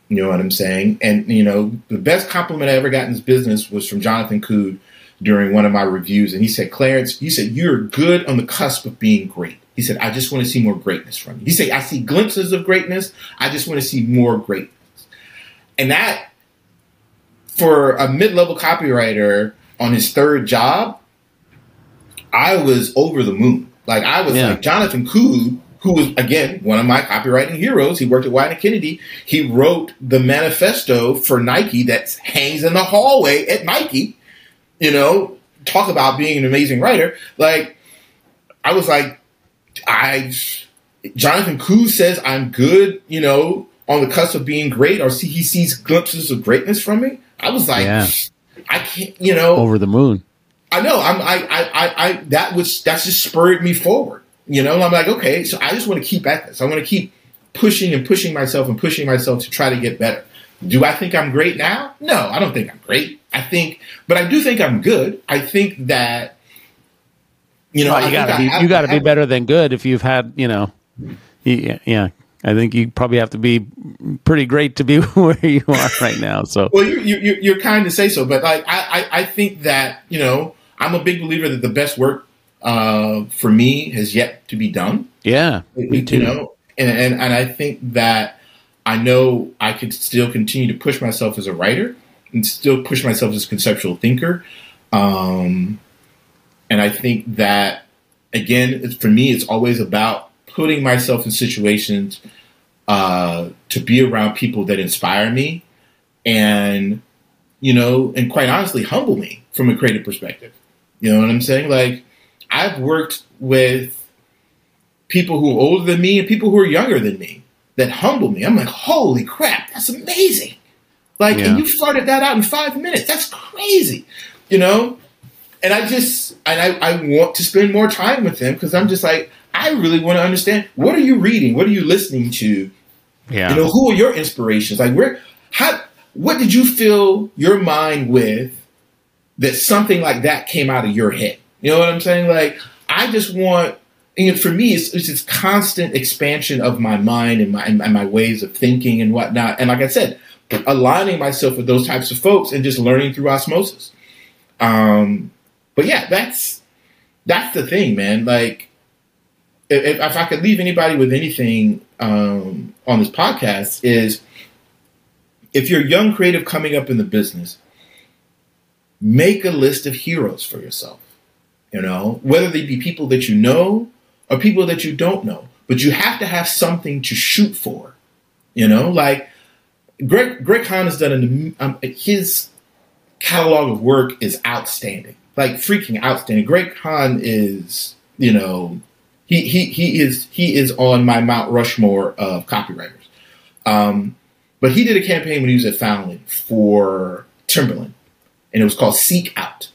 You know what I'm saying? And you know, the best compliment I ever got in this business was from Jonathan Cude during one of my reviews. And he said, Clarence, he said, you're good on the cusp of being great. He said, I just want to see more greatness from you. He said, I see glimpses of greatness. I just want to see more greatness. And that, for a mid level copywriter on his third job, I was over the moon. Like I was Yeah. like Jonathan Cude, who was again one of my copywriting heroes. He worked at Wieden and Kennedy. He wrote the manifesto for Nike that hangs in the hallway at Nike. You know, talk about being an amazing writer. Like I was like, I Jonathan Cude says I'm good. You know, on the cusp of being great, or see he sees glimpses of greatness from me. I was like, Yeah. I can't. You know, Over the moon. I know. I'm. I. I. I. I that was. That's just spurred me forward. You know. I'm like, okay. So I just want to keep at this. I want to keep pushing and pushing myself and pushing myself to try to get better. Do I think I'm great now? No, I don't think I'm great. I think, but I do think I'm good. I think that. You know, Well, you think gotta I be have- you gotta be better than good if you've had you know, yeah, yeah. I think you probably have to be pretty great to be where you are right now. So Well, you, you, you- you're kind to say so, but like I, I, I think that you know I'm a big believer that the best work uh, for me has yet to be done. yeah, me you too. know, and, and and I think that I know I could still continue to push myself as a writer and still push myself as a conceptual thinker. Um, and I think that again, it's, for me, it's always about putting myself in situations uh, to be around people that inspire me, and you know, and quite honestly, humble me from a creative perspective. You know what I'm saying? Like I've worked with people who are older than me and people who are younger than me that humble me. I'm like, holy crap, that's amazing. Like, Yeah. and you started that out in five minutes. That's crazy, you know? And I just, and I, I want to spend more time with them because I'm just like, I really want to understand what are you reading? What are you listening to? yeah, You know, who are your inspirations? Like, where, how, what did you fill your mind with that something like that came out of your head? You know what I'm saying? Like, I just want, and for me, it's, it's this constant expansion of my mind and my, and my ways of thinking and whatnot. And like I said, aligning myself with those types of folks and just learning through osmosis. Um, but yeah, that's, that's the thing, man. Like, if, if I could leave anybody with anything um, on this podcast is if you're a young creative coming up in the business, make a list of heroes for yourself. You know, whether they be people that you know or people that you don't know, but you have to have something to shoot for. You know, like Greg Greg Hahn has done an um, his catalog of work is outstanding, like freaking outstanding. Greg Hahn is, you know, he he he is he is on my Mount Rushmore of copywriters. Um, but he did a campaign when he was at Fallon for Timberland, and it was called Seek Out.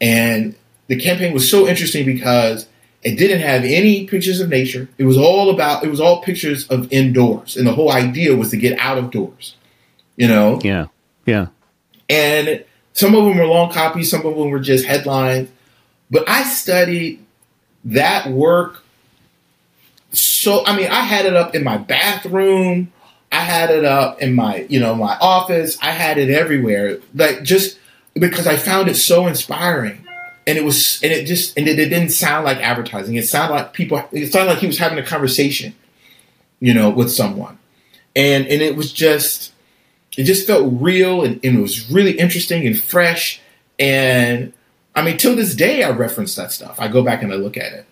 And the campaign was so interesting because it didn't have any pictures of nature. It was all about it was all pictures of indoors, and the whole idea was to get out of doors. You know, yeah, yeah, And some of them were long copies, some of them were just headlines. But I studied that work so I mean, I had it up in my bathroom. I had it up in my, you know, my office. I had it everywhere. Like just because I found it so inspiring. And it was and it just and it, it didn't sound like advertising. It sounded like people it sounded like he was having a conversation, you know, with someone. And and it was just it just felt real and, and it was really interesting and fresh. And I mean, till this day I reference that stuff. I go back and I look at it.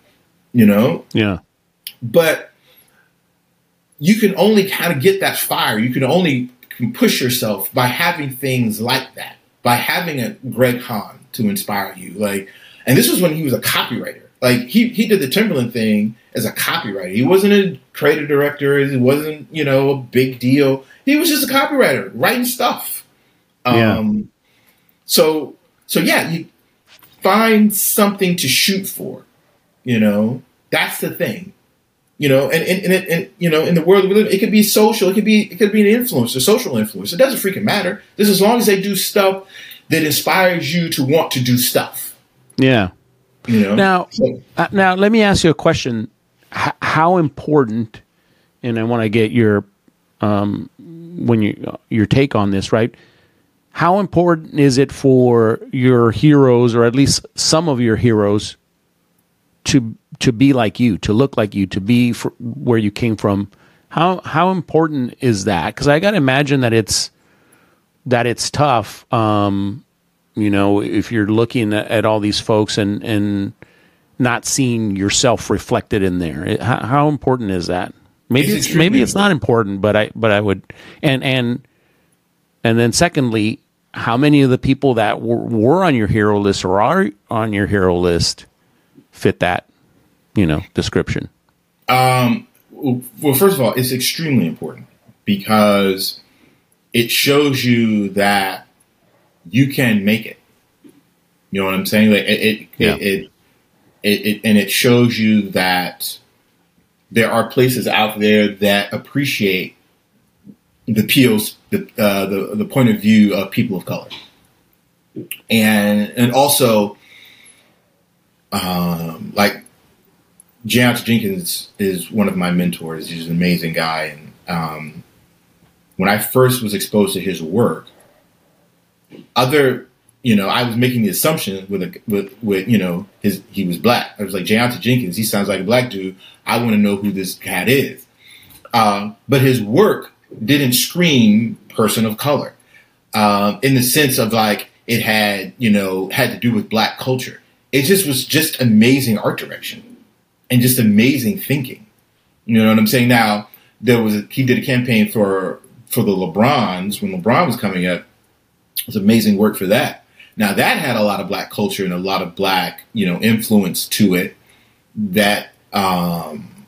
You know? Yeah. but you can only kind of get that fire. You can only push yourself by having things like that, by having a Greg Hahn to inspire you. Like, and this was when he was a copywriter. Like he he did the Timberland thing as a copywriter. He wasn't a creative director. It wasn't you know a big deal. He was just a copywriter writing stuff. Yeah. Um, so so yeah, you find something to shoot for. You know, that's the thing you know, and and, and, it, and you know, in the world we live, it could be social, it could be it could be an influencer, social influence. It doesn't freaking matter. Just as long as they do stuff that inspires you to want to do stuff. Yeah. You know. Now, So- uh, now let me ask you a question. H- how important, and I want to get your um, when you your take on this, right? How important is it for your heroes, or at least some of your heroes, to to be like you, to look like you, to be where you came from? How how important is that? Because I got to imagine that it's that it's tough. Um, you know, if you're looking at, at all these folks and and not seeing yourself reflected in there, It- how, how important is that? Maybe It's it's, maybe it's not important, but I but I would and and and then secondly, how many of the people that were, were on your hero list or are on your hero list fit that you know description? Um, well, first of all, it's extremely important because it shows you that you can make it. You know what I'm saying? Like it, it, Yeah. it, it, it, it, and it shows you that there are places out there that appreciate the PO's the uh, the the point of view of people of color, and and also, um, like Jayanta Jenkins is one of my mentors. He's an amazing guy, and um, when I first was exposed to his work, other you know, I was making the assumption with a with with you know his he was black. I was like Jayanta Jenkins. He sounds like a black dude. I want to know who this cat is. Um, but his work didn't scream person of color um, in the sense of like it had you know had to do with black culture. It just was just amazing art direction and just amazing thinking. You know what I'm saying? Now there was a, he did a campaign for for the LeBrons when LeBron was coming up. It was amazing work for that. Now that had a lot of black culture and a lot of black you know influence to it that um,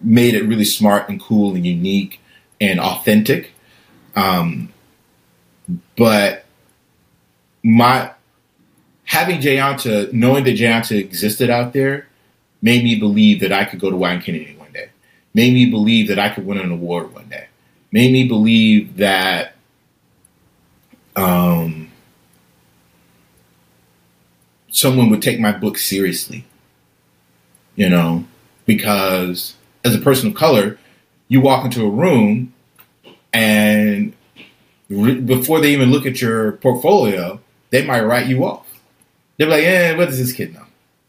made it really smart and cool and unique and authentic. Um, but my having Jayanta, knowing that Jayanta existed out there, made me believe that I could go to Wieden Kennedy one day. Made me believe that I could win an award one day. Made me believe that um, someone would take my book seriously. You know, because as a person of color, you walk into a room and re- before they even look at your portfolio, they might write you off. They're like, "Yeah, what does this kid know?"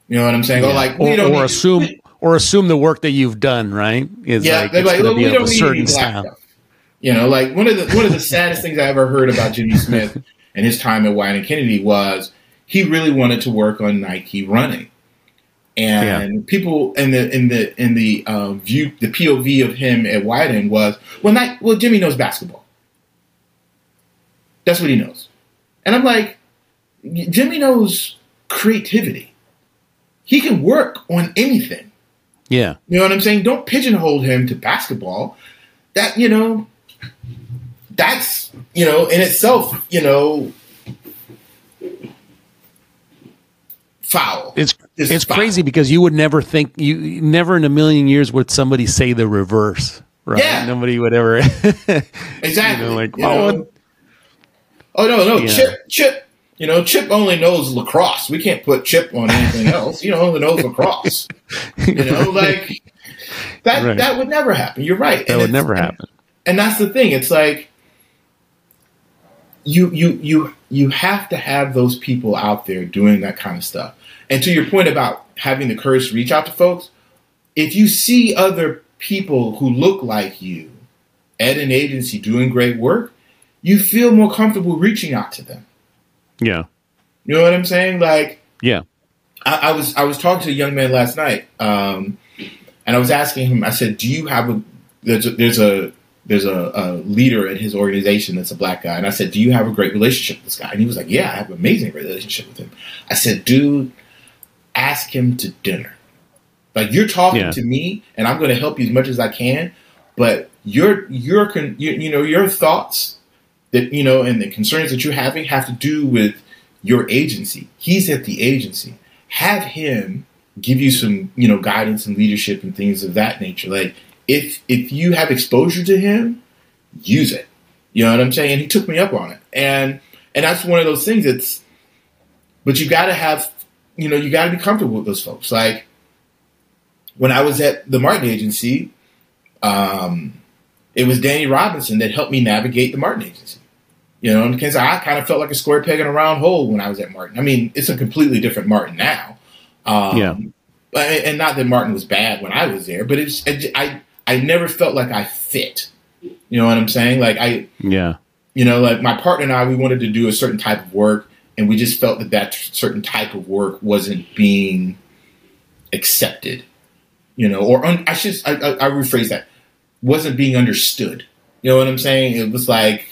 You know what I'm saying? Or like, or, or assume or assume the work that you've done, right? Is yeah, like they're like, "Well, we don't a need certain any black style. stuff. You know, like one of the one of the saddest things I ever heard about Jimmy Smith and his time at Wieden and Kennedy was he really wanted to work on Nike running, and people in the in the in the uh, view the POV of him at Wieden was well, Nike, well Jimmy knows basketball. That's what he knows, and I'm like, Jimmy knows creativity. He can work on anything. Yeah, You know what I'm saying? Don't pigeonhole him to basketball. That, you know, that's, you know, in itself, you know, foul. it's It's it's crazy because you would never think you never in a million years would somebody say the reverse, right? Yeah. Nobody would ever. exactly. you know, like, you oh, know? Oh no, no, Yeah. Chip, Chip. You know, Chip only knows lacrosse. We can't put Chip on anything else. He only knows lacrosse. You know, like that. Right. That would never happen. You're right. That And would never and- happen. and that's the thing it's like you you you you have to have those people out there doing that kind of stuff and to your point about having the courage to reach out to folks if you see other people who look like you at an agency doing great work you feel more comfortable reaching out to them Yeah. you know what i'm saying like Yeah. I, I was I was talking to a young man last night, um, and I was asking him. I said, "Do you have a there's a there's a there's a, a leader at his organization that's a black guy?" And I said, "Do you have a great relationship with this guy?" And he was like, "Yeah, I have an amazing relationship with him." I said, "Dude, ask him to dinner. Like you're talking Yeah. to me, and I'm going to help you as much as I can, but your your con- you, you know your thoughts that you know and the concerns that you're having have to do with your agency. He's at the agency. Have him give you some, you know, guidance and leadership and things of that nature. Like if if you have exposure to him, use it. You know what I'm saying? And he took me up on it. And and that's one of those things It's but you gotta have you know, you gotta be comfortable with those folks. Like when I was at the Martin agency, um, it was Danny Robinson that helped me navigate the Martin agency. You know, because I kind of felt like a square peg in a round hole when I was at Martin. I mean, it's a completely different Martin now. Um, Yeah. and not that Martin was bad when I was there, but it's I I never felt like I fit. You know what I'm saying? Like I, Yeah. you know, like my partner and I, we wanted to do a certain type of work, and we just felt that that certain type of work wasn't being accepted. You know, or un, I should I, I, I rephrase that wasn't being understood. You know what I'm saying? It was like,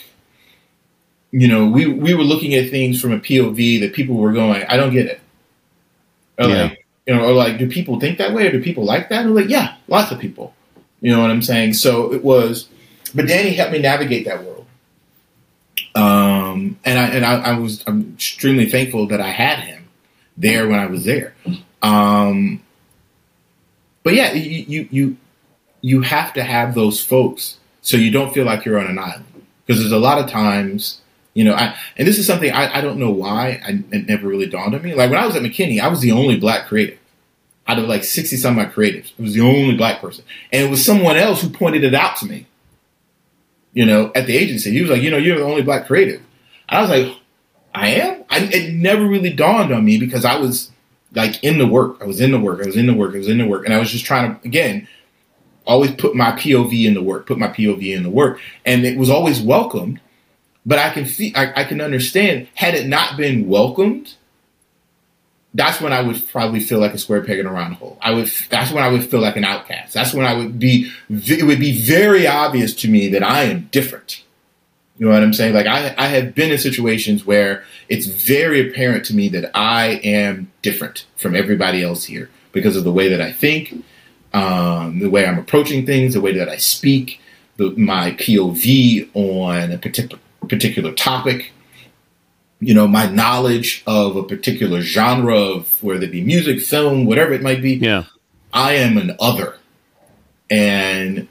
you know, we we were looking at things from a POV that people were going, I don't get it. Or Yeah. like, you know, or like, do people think that way, or do people like that? I'm like, yeah, lots of people. You know what I'm saying? So it was, but Danny helped me navigate that world. Um, and I and I, I was I'm extremely thankful that I had him there when I was there. Um, but yeah, you you you have to have those folks so you don't feel like you're on an island. Because there's a lot of times you know I and this is something I, I don't know why I, it never really dawned on me. Like when I was at McKinney I was the only black creative. Out of like 60 some of my creatives it was the only black person. And it was someone else who pointed it out to me you know at the agency. He was like you know you're the only black creative. I was like I am? I, it never really dawned on me because I was like in the work. I was in the work. I was in the work. I was in the work. And I was just trying to again always put my POV in the work, put my POV in the work, and it was always welcomed. But I can see, I, I can understand had it not been welcomed, that's when I would probably feel like a square peg in a round hole. I would, that's when I would feel like an outcast. That's when I would be, it would be very obvious to me that I am different. You know what I'm saying? Like I, I have been in situations where it's very apparent to me that I am different from everybody else here because of the way that I think, um, the way I'm approaching things, the way that I speak, the, my POV on a particular particular topic, you know, my knowledge of a particular genre of whether it be music, film, whatever it might be. Yeah. I am an other, and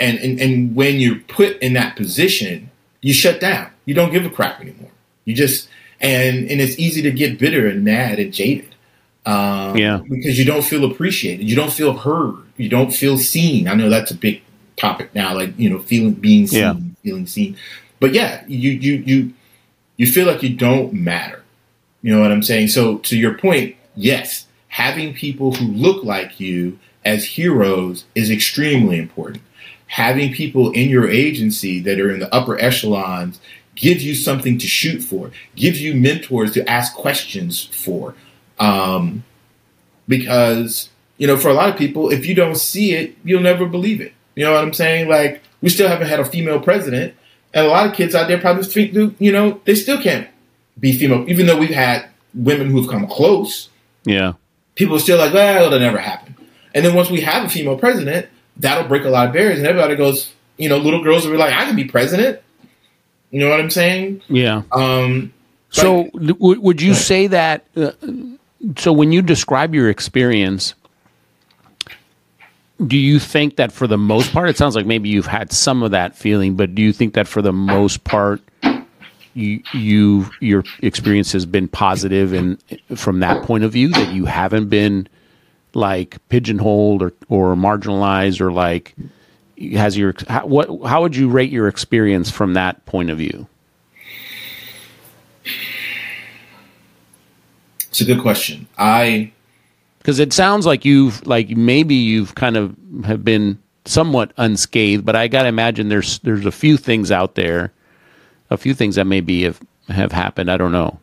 and and and when you're put in that position, you shut down. You don't give a crap anymore. You just and and it's easy to get bitter and mad and jaded. Um, Yeah. because you don't feel appreciated. You don't feel heard. You don't feel seen. I know that's a big topic now, like you know, feeling being seen, Yeah. feeling seen. But yeah, you you you you feel like you don't matter. You know what I'm saying? So to your point, yes, having people who look like you as heroes is extremely important. Having people in your agency that are in the upper echelons gives you something to shoot for, gives you mentors to ask questions for. Um, because, you know, for a lot of people, if you don't see it, you'll never believe it. You know what I'm saying? Like, we still haven't had a female president, and a lot of kids out there probably think, you know, they still can't be female, even though we've had women who've come close. Yeah. People are still like, well, it'll never happen. And then once we have a female president, that'll break a lot of barriers, and everybody goes, you know, little girls will be like, I can be president. You know what I'm saying? Yeah. Um, So, w- would you say that? Uh, so, when you describe your experience, do you think that for the most part, it sounds like maybe you've had some of that feeling, but do you think that for the most part, you, you your experience has been positive and from that point of view that you haven't been like pigeonholed or, or marginalized or like has your how, what how would you rate your experience from that point of view It's a good question. I because it sounds like you've like maybe you've kind of have been somewhat unscathed but i gotta imagine there's there's a few things out there a few things that maybe have have happened i don't know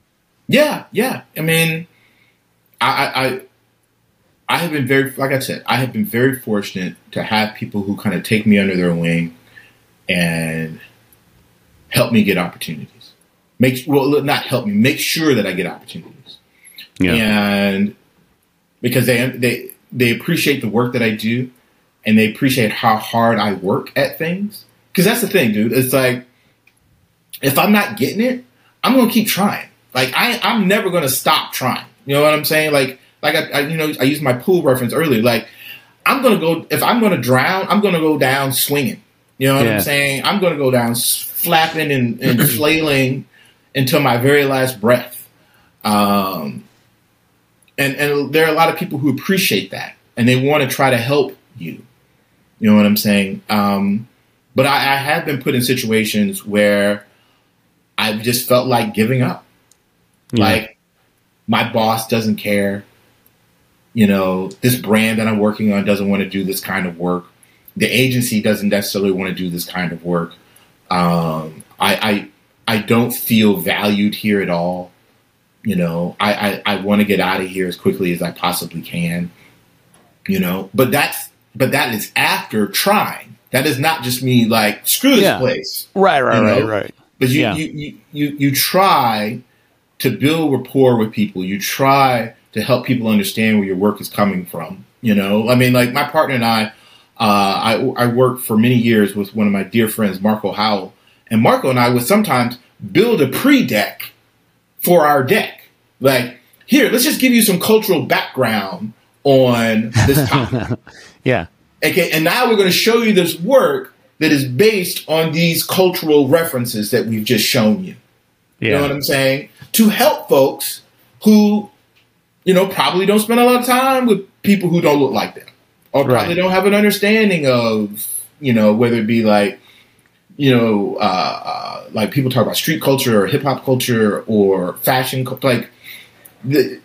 yeah, yeah. I mean, I, I, I, I have been very, like I said, I have been very fortunate to have people who kind of take me under their wing and help me get opportunities. Make well, not help me, make sure that I get opportunities. yeah and because they they they appreciate the work that I do, and they appreciate how hard I work at things. Because that's the thing, dude. It's like if I'm not getting it, I'm gonna keep trying. Like I, I'm never gonna stop trying. You know what I'm saying? Like like I, I you know I used my pool reference earlier. Like I'm gonna go if I'm gonna drown, I'm gonna go down swinging. You know what Yeah. I'm saying? I'm gonna go down flapping and, and flailing until my very last breath. Um, and and there are a lot of people who appreciate that and they want to try to help you. You know what I'm saying? Um, but I, I have been put in situations where I've just felt like giving up. Like my boss doesn't care. You know, this brand that I'm working on doesn't want to do this kind of work. The agency doesn't necessarily want to do this kind of work. Um, I, I I don't feel valued here at all. You know, I, I, I want to get out of here as quickly as I possibly can. You know, but that's but that is after trying. That is not just me like screw this Yeah. place. right right right know? right But you, Yeah. you, you, you, you try to build rapport with people. You try to help people understand where your work is coming from. You know, I mean, like my partner and I, uh, I, I worked for many years with one of my dear friends, Marco Howell. And Marco and I would sometimes build a pre deck for our deck. Like, here, let's just give you some cultural background on this topic. yeah Okay, and now we're going to show you this work that is based on these cultural references that we've just shown you. Yeah. You know what I'm saying? To help folks who, you know, probably don't spend a lot of time with people who don't look like them, or probably Right. don't have an understanding of, you know, whether it be like, you know, uh, uh, like people talk about street culture or hip hop culture or fashion, like, the,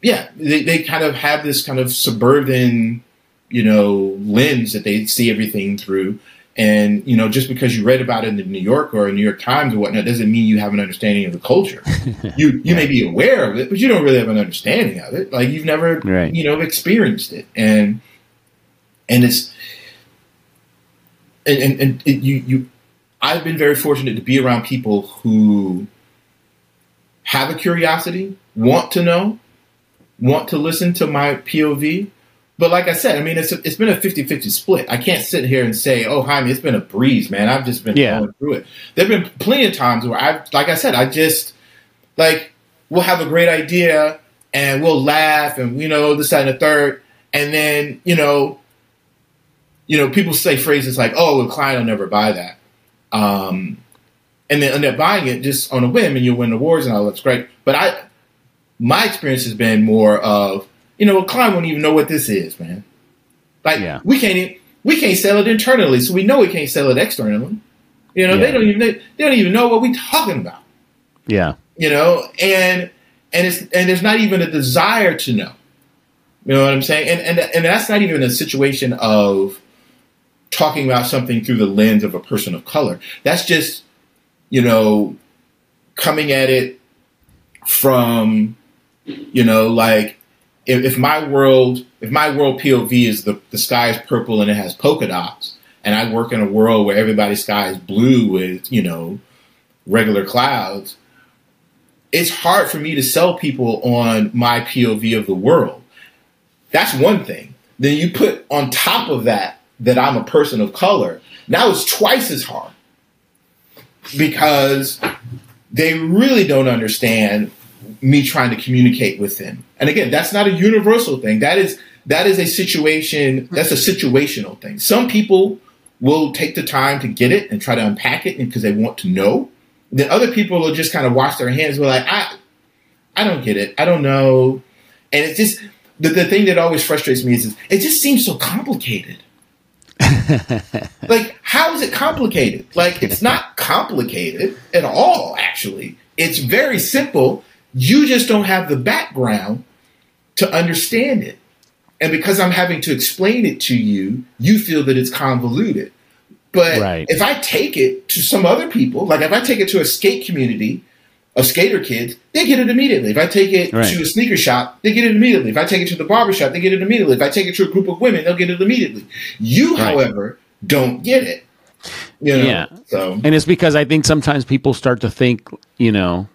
yeah, they, they kind of have this kind of suburban, you know, lens that they see everything through. And, you know, just because you read about it in the New York or New York Times or whatnot doesn't mean you have an understanding of the culture. you you may be aware of it, but you don't really have an understanding of it. Like you've never, Right. you know, experienced it. And and it's and, and, and it, you you I've been very fortunate to be around people who have a curiosity, want to know, want to listen to my POV. But like I said, I mean, it's, a, it's been a 50-50 split. I can't sit here and say, oh, Jaime, it's been a breeze, man. I've just been Yeah. going through it. There have been plenty of times where I, like I said, I just, like, we'll have a great idea and we'll laugh and, you know, this, that, and the third. And then, you know, you know, people say phrases like, oh, a client will never buy that. Um, and then end up buying it just on a whim and you'll win awards and all that's great. But I, my experience has been more of, you know, a client won't even know what this is, man. Like Yeah. we can't e- we can't sell it internally, so we know we can't sell it externally. You know, Yeah. they don't even they, they don't even know what we're talking about. yeah You know, and and it's and there's not even a desire to know. You know what I'm saying? And and and that's not even a situation of talking about something through the lens of a person of color. That's just, you know, coming at it from, you know, like if, if my world, if my world POV is the, the sky is purple and it has polka dots, and I work in a world where everybody's sky is blue with, you know, regular clouds, it's hard for me to sell people on my POV of the world. That's one thing. Then you put on top of that that I'm a person of color. Now it's twice as hard because they really don't understand me trying to communicate with them. And again, that's not a universal thing. That is that is a situation. That's a situational thing. Some people will take the time to get it and try to unpack it because they want to know. Then other people will just kind of wash their hands. We're like, I, I don't get it. I don't know. And it's just the, the thing that always frustrates me is, is it just seems so complicated. like, how is it complicated? Like, it's not complicated at all, actually. It's very simple. You just don't have the background to understand it. And because I'm having to explain it to you, you feel that it's convoluted. But Right. if I take it to some other people, like if I take it to a skate community of skater kids, they get it immediately. If I take it Right. to a sneaker shop, they get it immediately. If I take it to the barber shop, they get it immediately. If I take it to a group of women, they'll get it immediately. You, Right. however, don't get it. You know? Yeah. So And it's because I think sometimes people start to think, you know,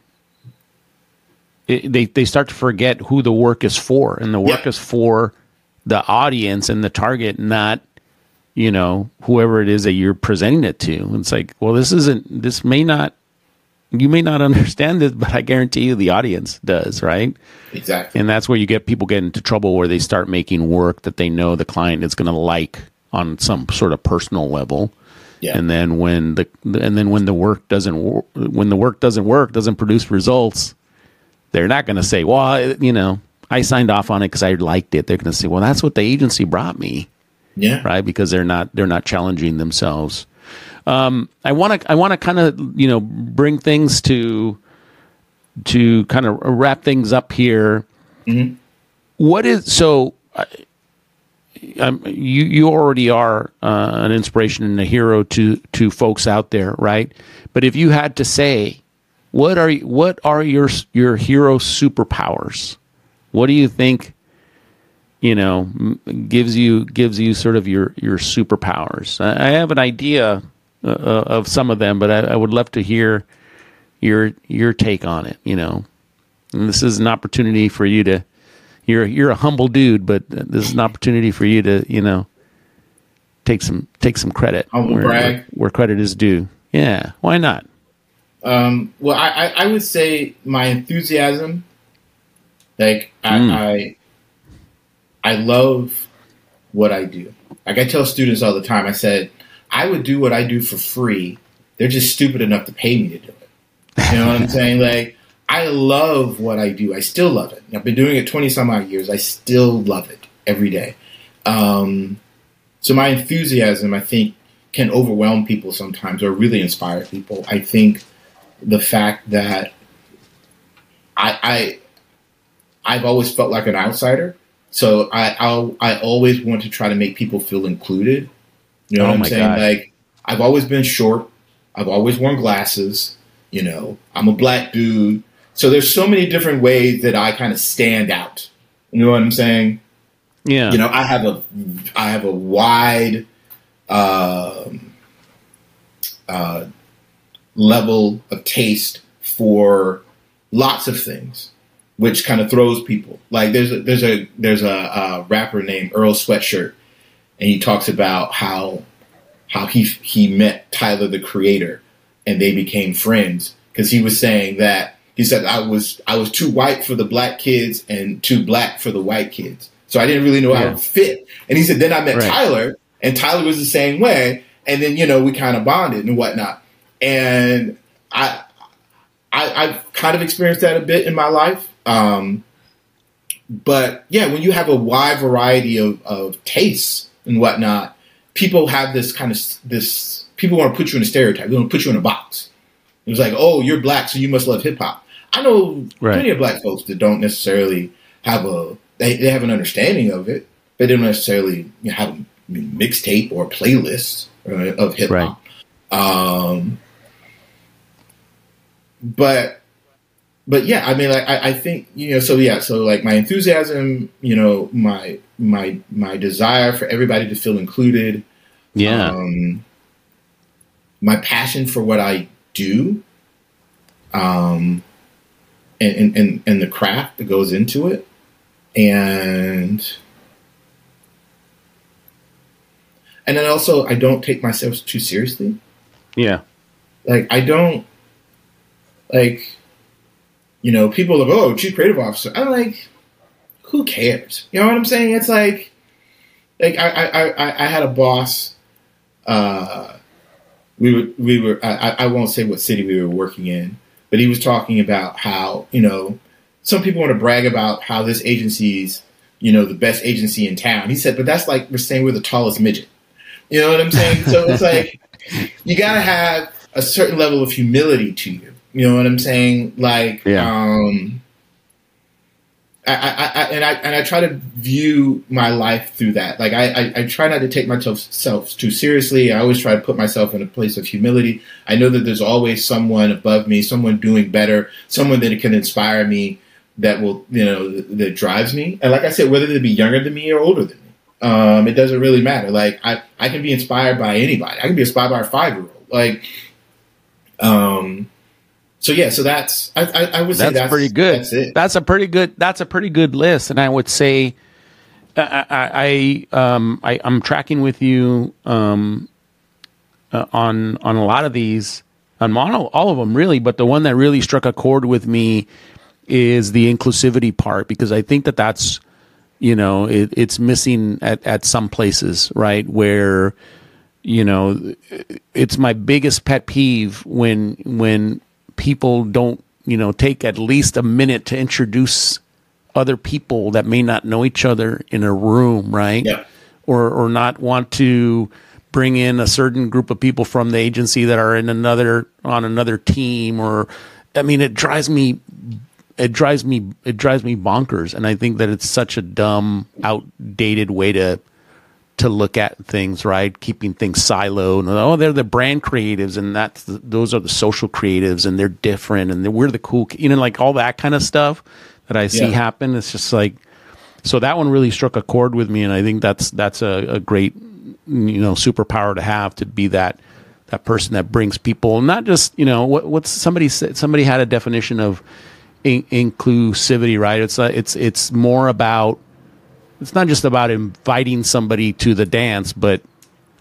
it, they they start to forget who the work is for, and the work Yeah. is for the audience and the target, not you know whoever it is that you're presenting it to. It's like, well, this isn't. This may not. You may not understand this, but I guarantee you the audience does, right? exactly. And that's where you get people get into trouble where they start making work that they know the client is going to like on some sort of personal level. Yeah. And then when the and then when the work doesn't wor- when the work doesn't work, doesn't produce results, they're not going to say, "Well, I- you know, I signed off on it because I liked it." They're going to say, "Well, that's what the agency brought me." yeah. right? Because they're not they're not challenging themselves. Um, I want to I want to kind of you know bring things to to kind of wrap things up here. What is so? I- Um, you you already are uh, an inspiration and a hero to to folks out there, right? But if you had to say, what are what are your your hero superpowers? What do you think you know gives you gives you sort of your your superpowers i I have an idea uh, uh, of some of them but I, I would love to hear your your take on it you know and this is an opportunity for you to you're you're a humble dude but this is an opportunity for you to you know take some take some credit Humble where, brag. where credit is due yeah why not Um, well, I, I, I would say my enthusiasm. Like I, Mm. I, I love what I do. Like I tell students all the time. I said I would do what I do for free. They're just stupid enough to pay me to do it. You know what I'm saying? Like I love what I do. I still love it. I've been doing it 20 some odd years. I still love it every day. Um, so my enthusiasm, I think, can overwhelm people sometimes or really inspire people. I think the fact that I, I I've always felt like an outsider, so I I'll, I always want to try to make people feel included. You know Oh what I'm saying? God. Like I've always been short. I've always worn glasses. You know, I'm a black dude. So there's so many different ways that I kind of stand out. You know what I'm saying? yeah you know i have a i have a wide um, uh, level of taste for lots of things which kind of throws people like there's a there's a there's a, uh rapper named earl sweatshirt and he talks about how how he he met tyler the creator and they became friends because he was saying that he said i was i was too white for the black kids and too black for the white kids so i didn't really know how Yeah. to fit and he said then i met Right. tyler and tyler was the same way and then you know we kind of bonded and whatnot and i I, I've kind of experienced that a bit in my life. Um, but yeah, when you have a wide variety of, of tastes and whatnot, people have this kind of this. People want to put you in a stereotype. They want to put you in a box. It was like, oh, you're black, so you must love hip hop. I know Right. plenty of black folks that don't necessarily have a they, they have an understanding of it, but they don't necessarily have a mixtape or a playlist uh, of hip hop. Um, but but yeah, I mean, like I, I think you know, so yeah, so like my enthusiasm, you know, my my my desire for everybody to feel included, yeah. um, my passion for what I do, um, and, and and and the craft that goes into it, and and then also I don't take myself too seriously. Yeah. Like I don't like you know people are like oh chief creative officer I'm like who cares? You know what I'm saying? It's like, like I I I, I had a boss. Uh, we were we were I, I won't say what city we were working in, but he was talking about how you know some people want to brag about how this agency's you know the best agency in town. He said, but that's like we're saying we're the tallest midget. You know what I'm saying? So it's like you gotta have a certain level of humility to you. You know what I'm saying? Like, Yeah. um, I, I, I, and I and I try to view my life through that. Like I, I, I try not to take myself self too seriously. I always try to put myself in a place of humility. I know that there's always someone above me, someone doing better, someone that can inspire me, that will you know that, that drives me. And like I said, whether they be younger than me or older than me, um, it doesn't really matter. Like I, I can be inspired by anybody. I can be inspired by a five year old. Like, um, so yeah, so that's I, I, I would say that's, that's pretty good. That's it. That's a pretty good. That's a pretty good list, and I would say, I, I, I um, I, I'm tracking with you, um, uh, on on a lot of these, on mono, all of them really, but the one that really struck a chord with me is the inclusivity part because I think that that's, you know, it, it's missing at at some places, right, where you know it's my biggest pet peeve when when people don't you know take at least a minute to introduce other people that may not know each other in a room right Yeah. or or not want to bring in a certain group of people from the agency that are in another on another team or i mean it drives me it drives me it drives me bonkers and i think that it's such a dumb outdated way to to look at things, right? Keeping things siloed. And, oh, they're the brand creatives, and that's the, those are the social creatives, and they're different, and they're, we're the cool, you know, like all that kind of stuff that I see Yeah. happen. It's just like, so that one really struck a chord with me, and I think that's that's a, a great, you know, superpower to have to be that that person that brings people, not just you know what what's somebody said. Somebody had a definition of in, inclusivity, right? It's uh, it's it's more about it's not just about inviting somebody to the dance, but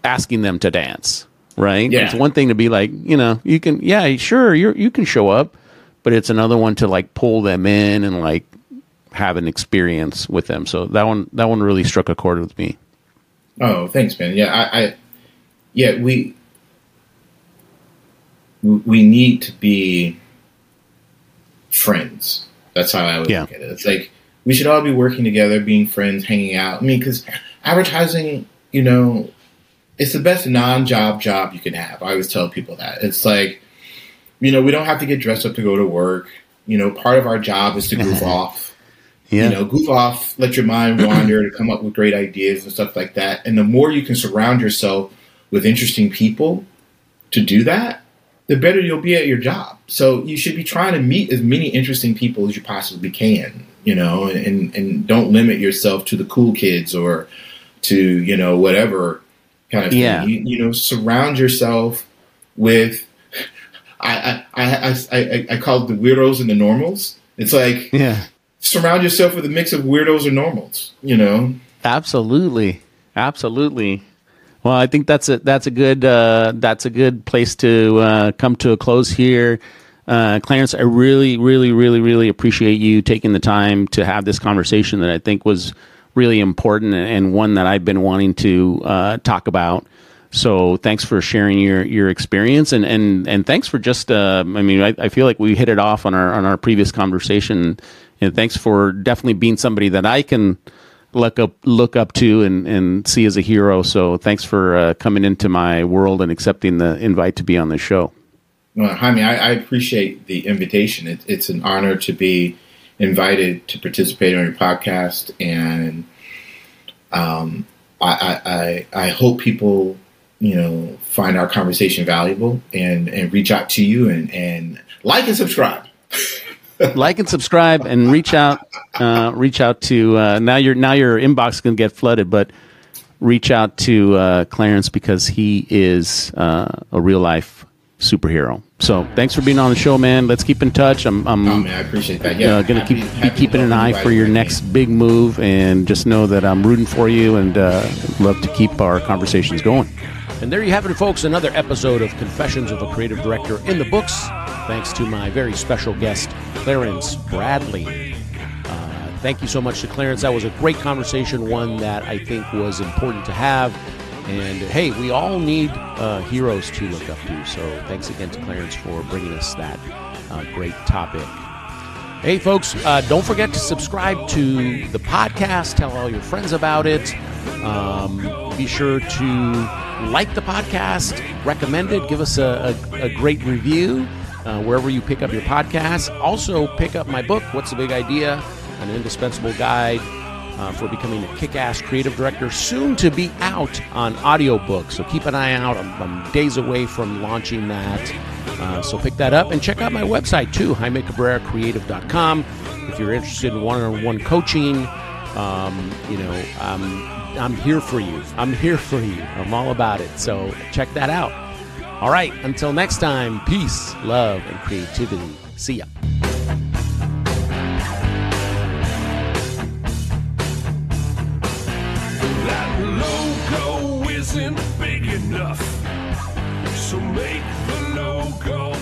asking them to dance, right? Yeah. It's one thing to be like, you know, you can, yeah, sure, you you can show up, but it's another one to like pull them in and like have an experience with them. So that one, that one really struck a chord with me. Oh, thanks, man. Yeah, I, I yeah, we we need to be friends. That's how I would Yeah. look at it. It's like we should all be working together, being friends, hanging out. I mean, because advertising, you know, it's the best non-job job you can have. I always tell people that. It's like, you know, we don't have to get dressed up to go to work. You know, part of our job is to goof off Yeah. you know, goof off, let your mind wander to come up with great ideas and stuff like that. And the more you can surround yourself with interesting people to do that, the better you'll be at your job. So you should be trying to meet as many interesting people as you possibly can, you know, and, and don't limit yourself to the cool kids or to, you know, whatever kind of thing. Yeah. You, you know, surround yourself with, I, I, I, I, I, I call it the weirdos and the normals. It's like, yeah. surround yourself with a mix of weirdos and normals. You know, Absolutely, absolutely. Well, I think that's a that's a good uh, that's a good place to uh, come to a close here. Uh, Clarence, I really, really, really, really appreciate you taking the time to have this conversation that I think was really important and one that I've been wanting to uh, talk about. So thanks for sharing your, your experience and, and, and thanks for just uh, I mean I, I feel like we hit it off on our on our previous conversation and thanks for definitely being somebody that I can look up look up to and, and see as a hero. So thanks for uh, coming into my world and accepting the invite to be on the show. Well, Jaime, I, I appreciate the invitation. It, it's an honor to be invited to participate on your podcast, and um, I, I, I, hope people, you know, find our conversation valuable and and reach out to you and and like and subscribe. like and subscribe and reach out uh, reach out to uh, now your now your inbox to get flooded but reach out to uh, clarence because he is uh, a real life superhero so thanks for being on the show man let's keep in touch i'm, I'm Oh man, I appreciate that. Yeah, uh, gonna happy- keep happy be keeping an eye for your next anything. big move and just know that i'm rooting for you and uh, love to keep our conversations going and there you have it folks another episode of confessions of a creative director in the books thanks to my very special guest clarence bradley uh, thank you so much to Clarence. That was a great conversation, one that I think was important to have. And hey, we all need uh, heroes to look up to. So thanks again to Clarence for bringing us that uh, great topic. Hey, folks, uh, don't forget to subscribe to the podcast. Tell all your friends about it. Um, be sure to like the podcast, recommend it, give us a, a, a great review uh, wherever you pick up your podcast. Also, pick up my book, What's the Big Idea? An indispensable guide uh, for becoming a kick ass creative director, soon to be out on audiobook. So keep an eye out. I'm, I'm days away from launching that. Uh, so pick that up and check out my website too, JaimeCabreraCreative.com. If you're interested in one on one coaching, um, you know, I'm here for you. I'm here for you. I'm all about it. So check that out. All right. Until next time, peace, love, and creativity. See ya. Isn't big enough. So make the logo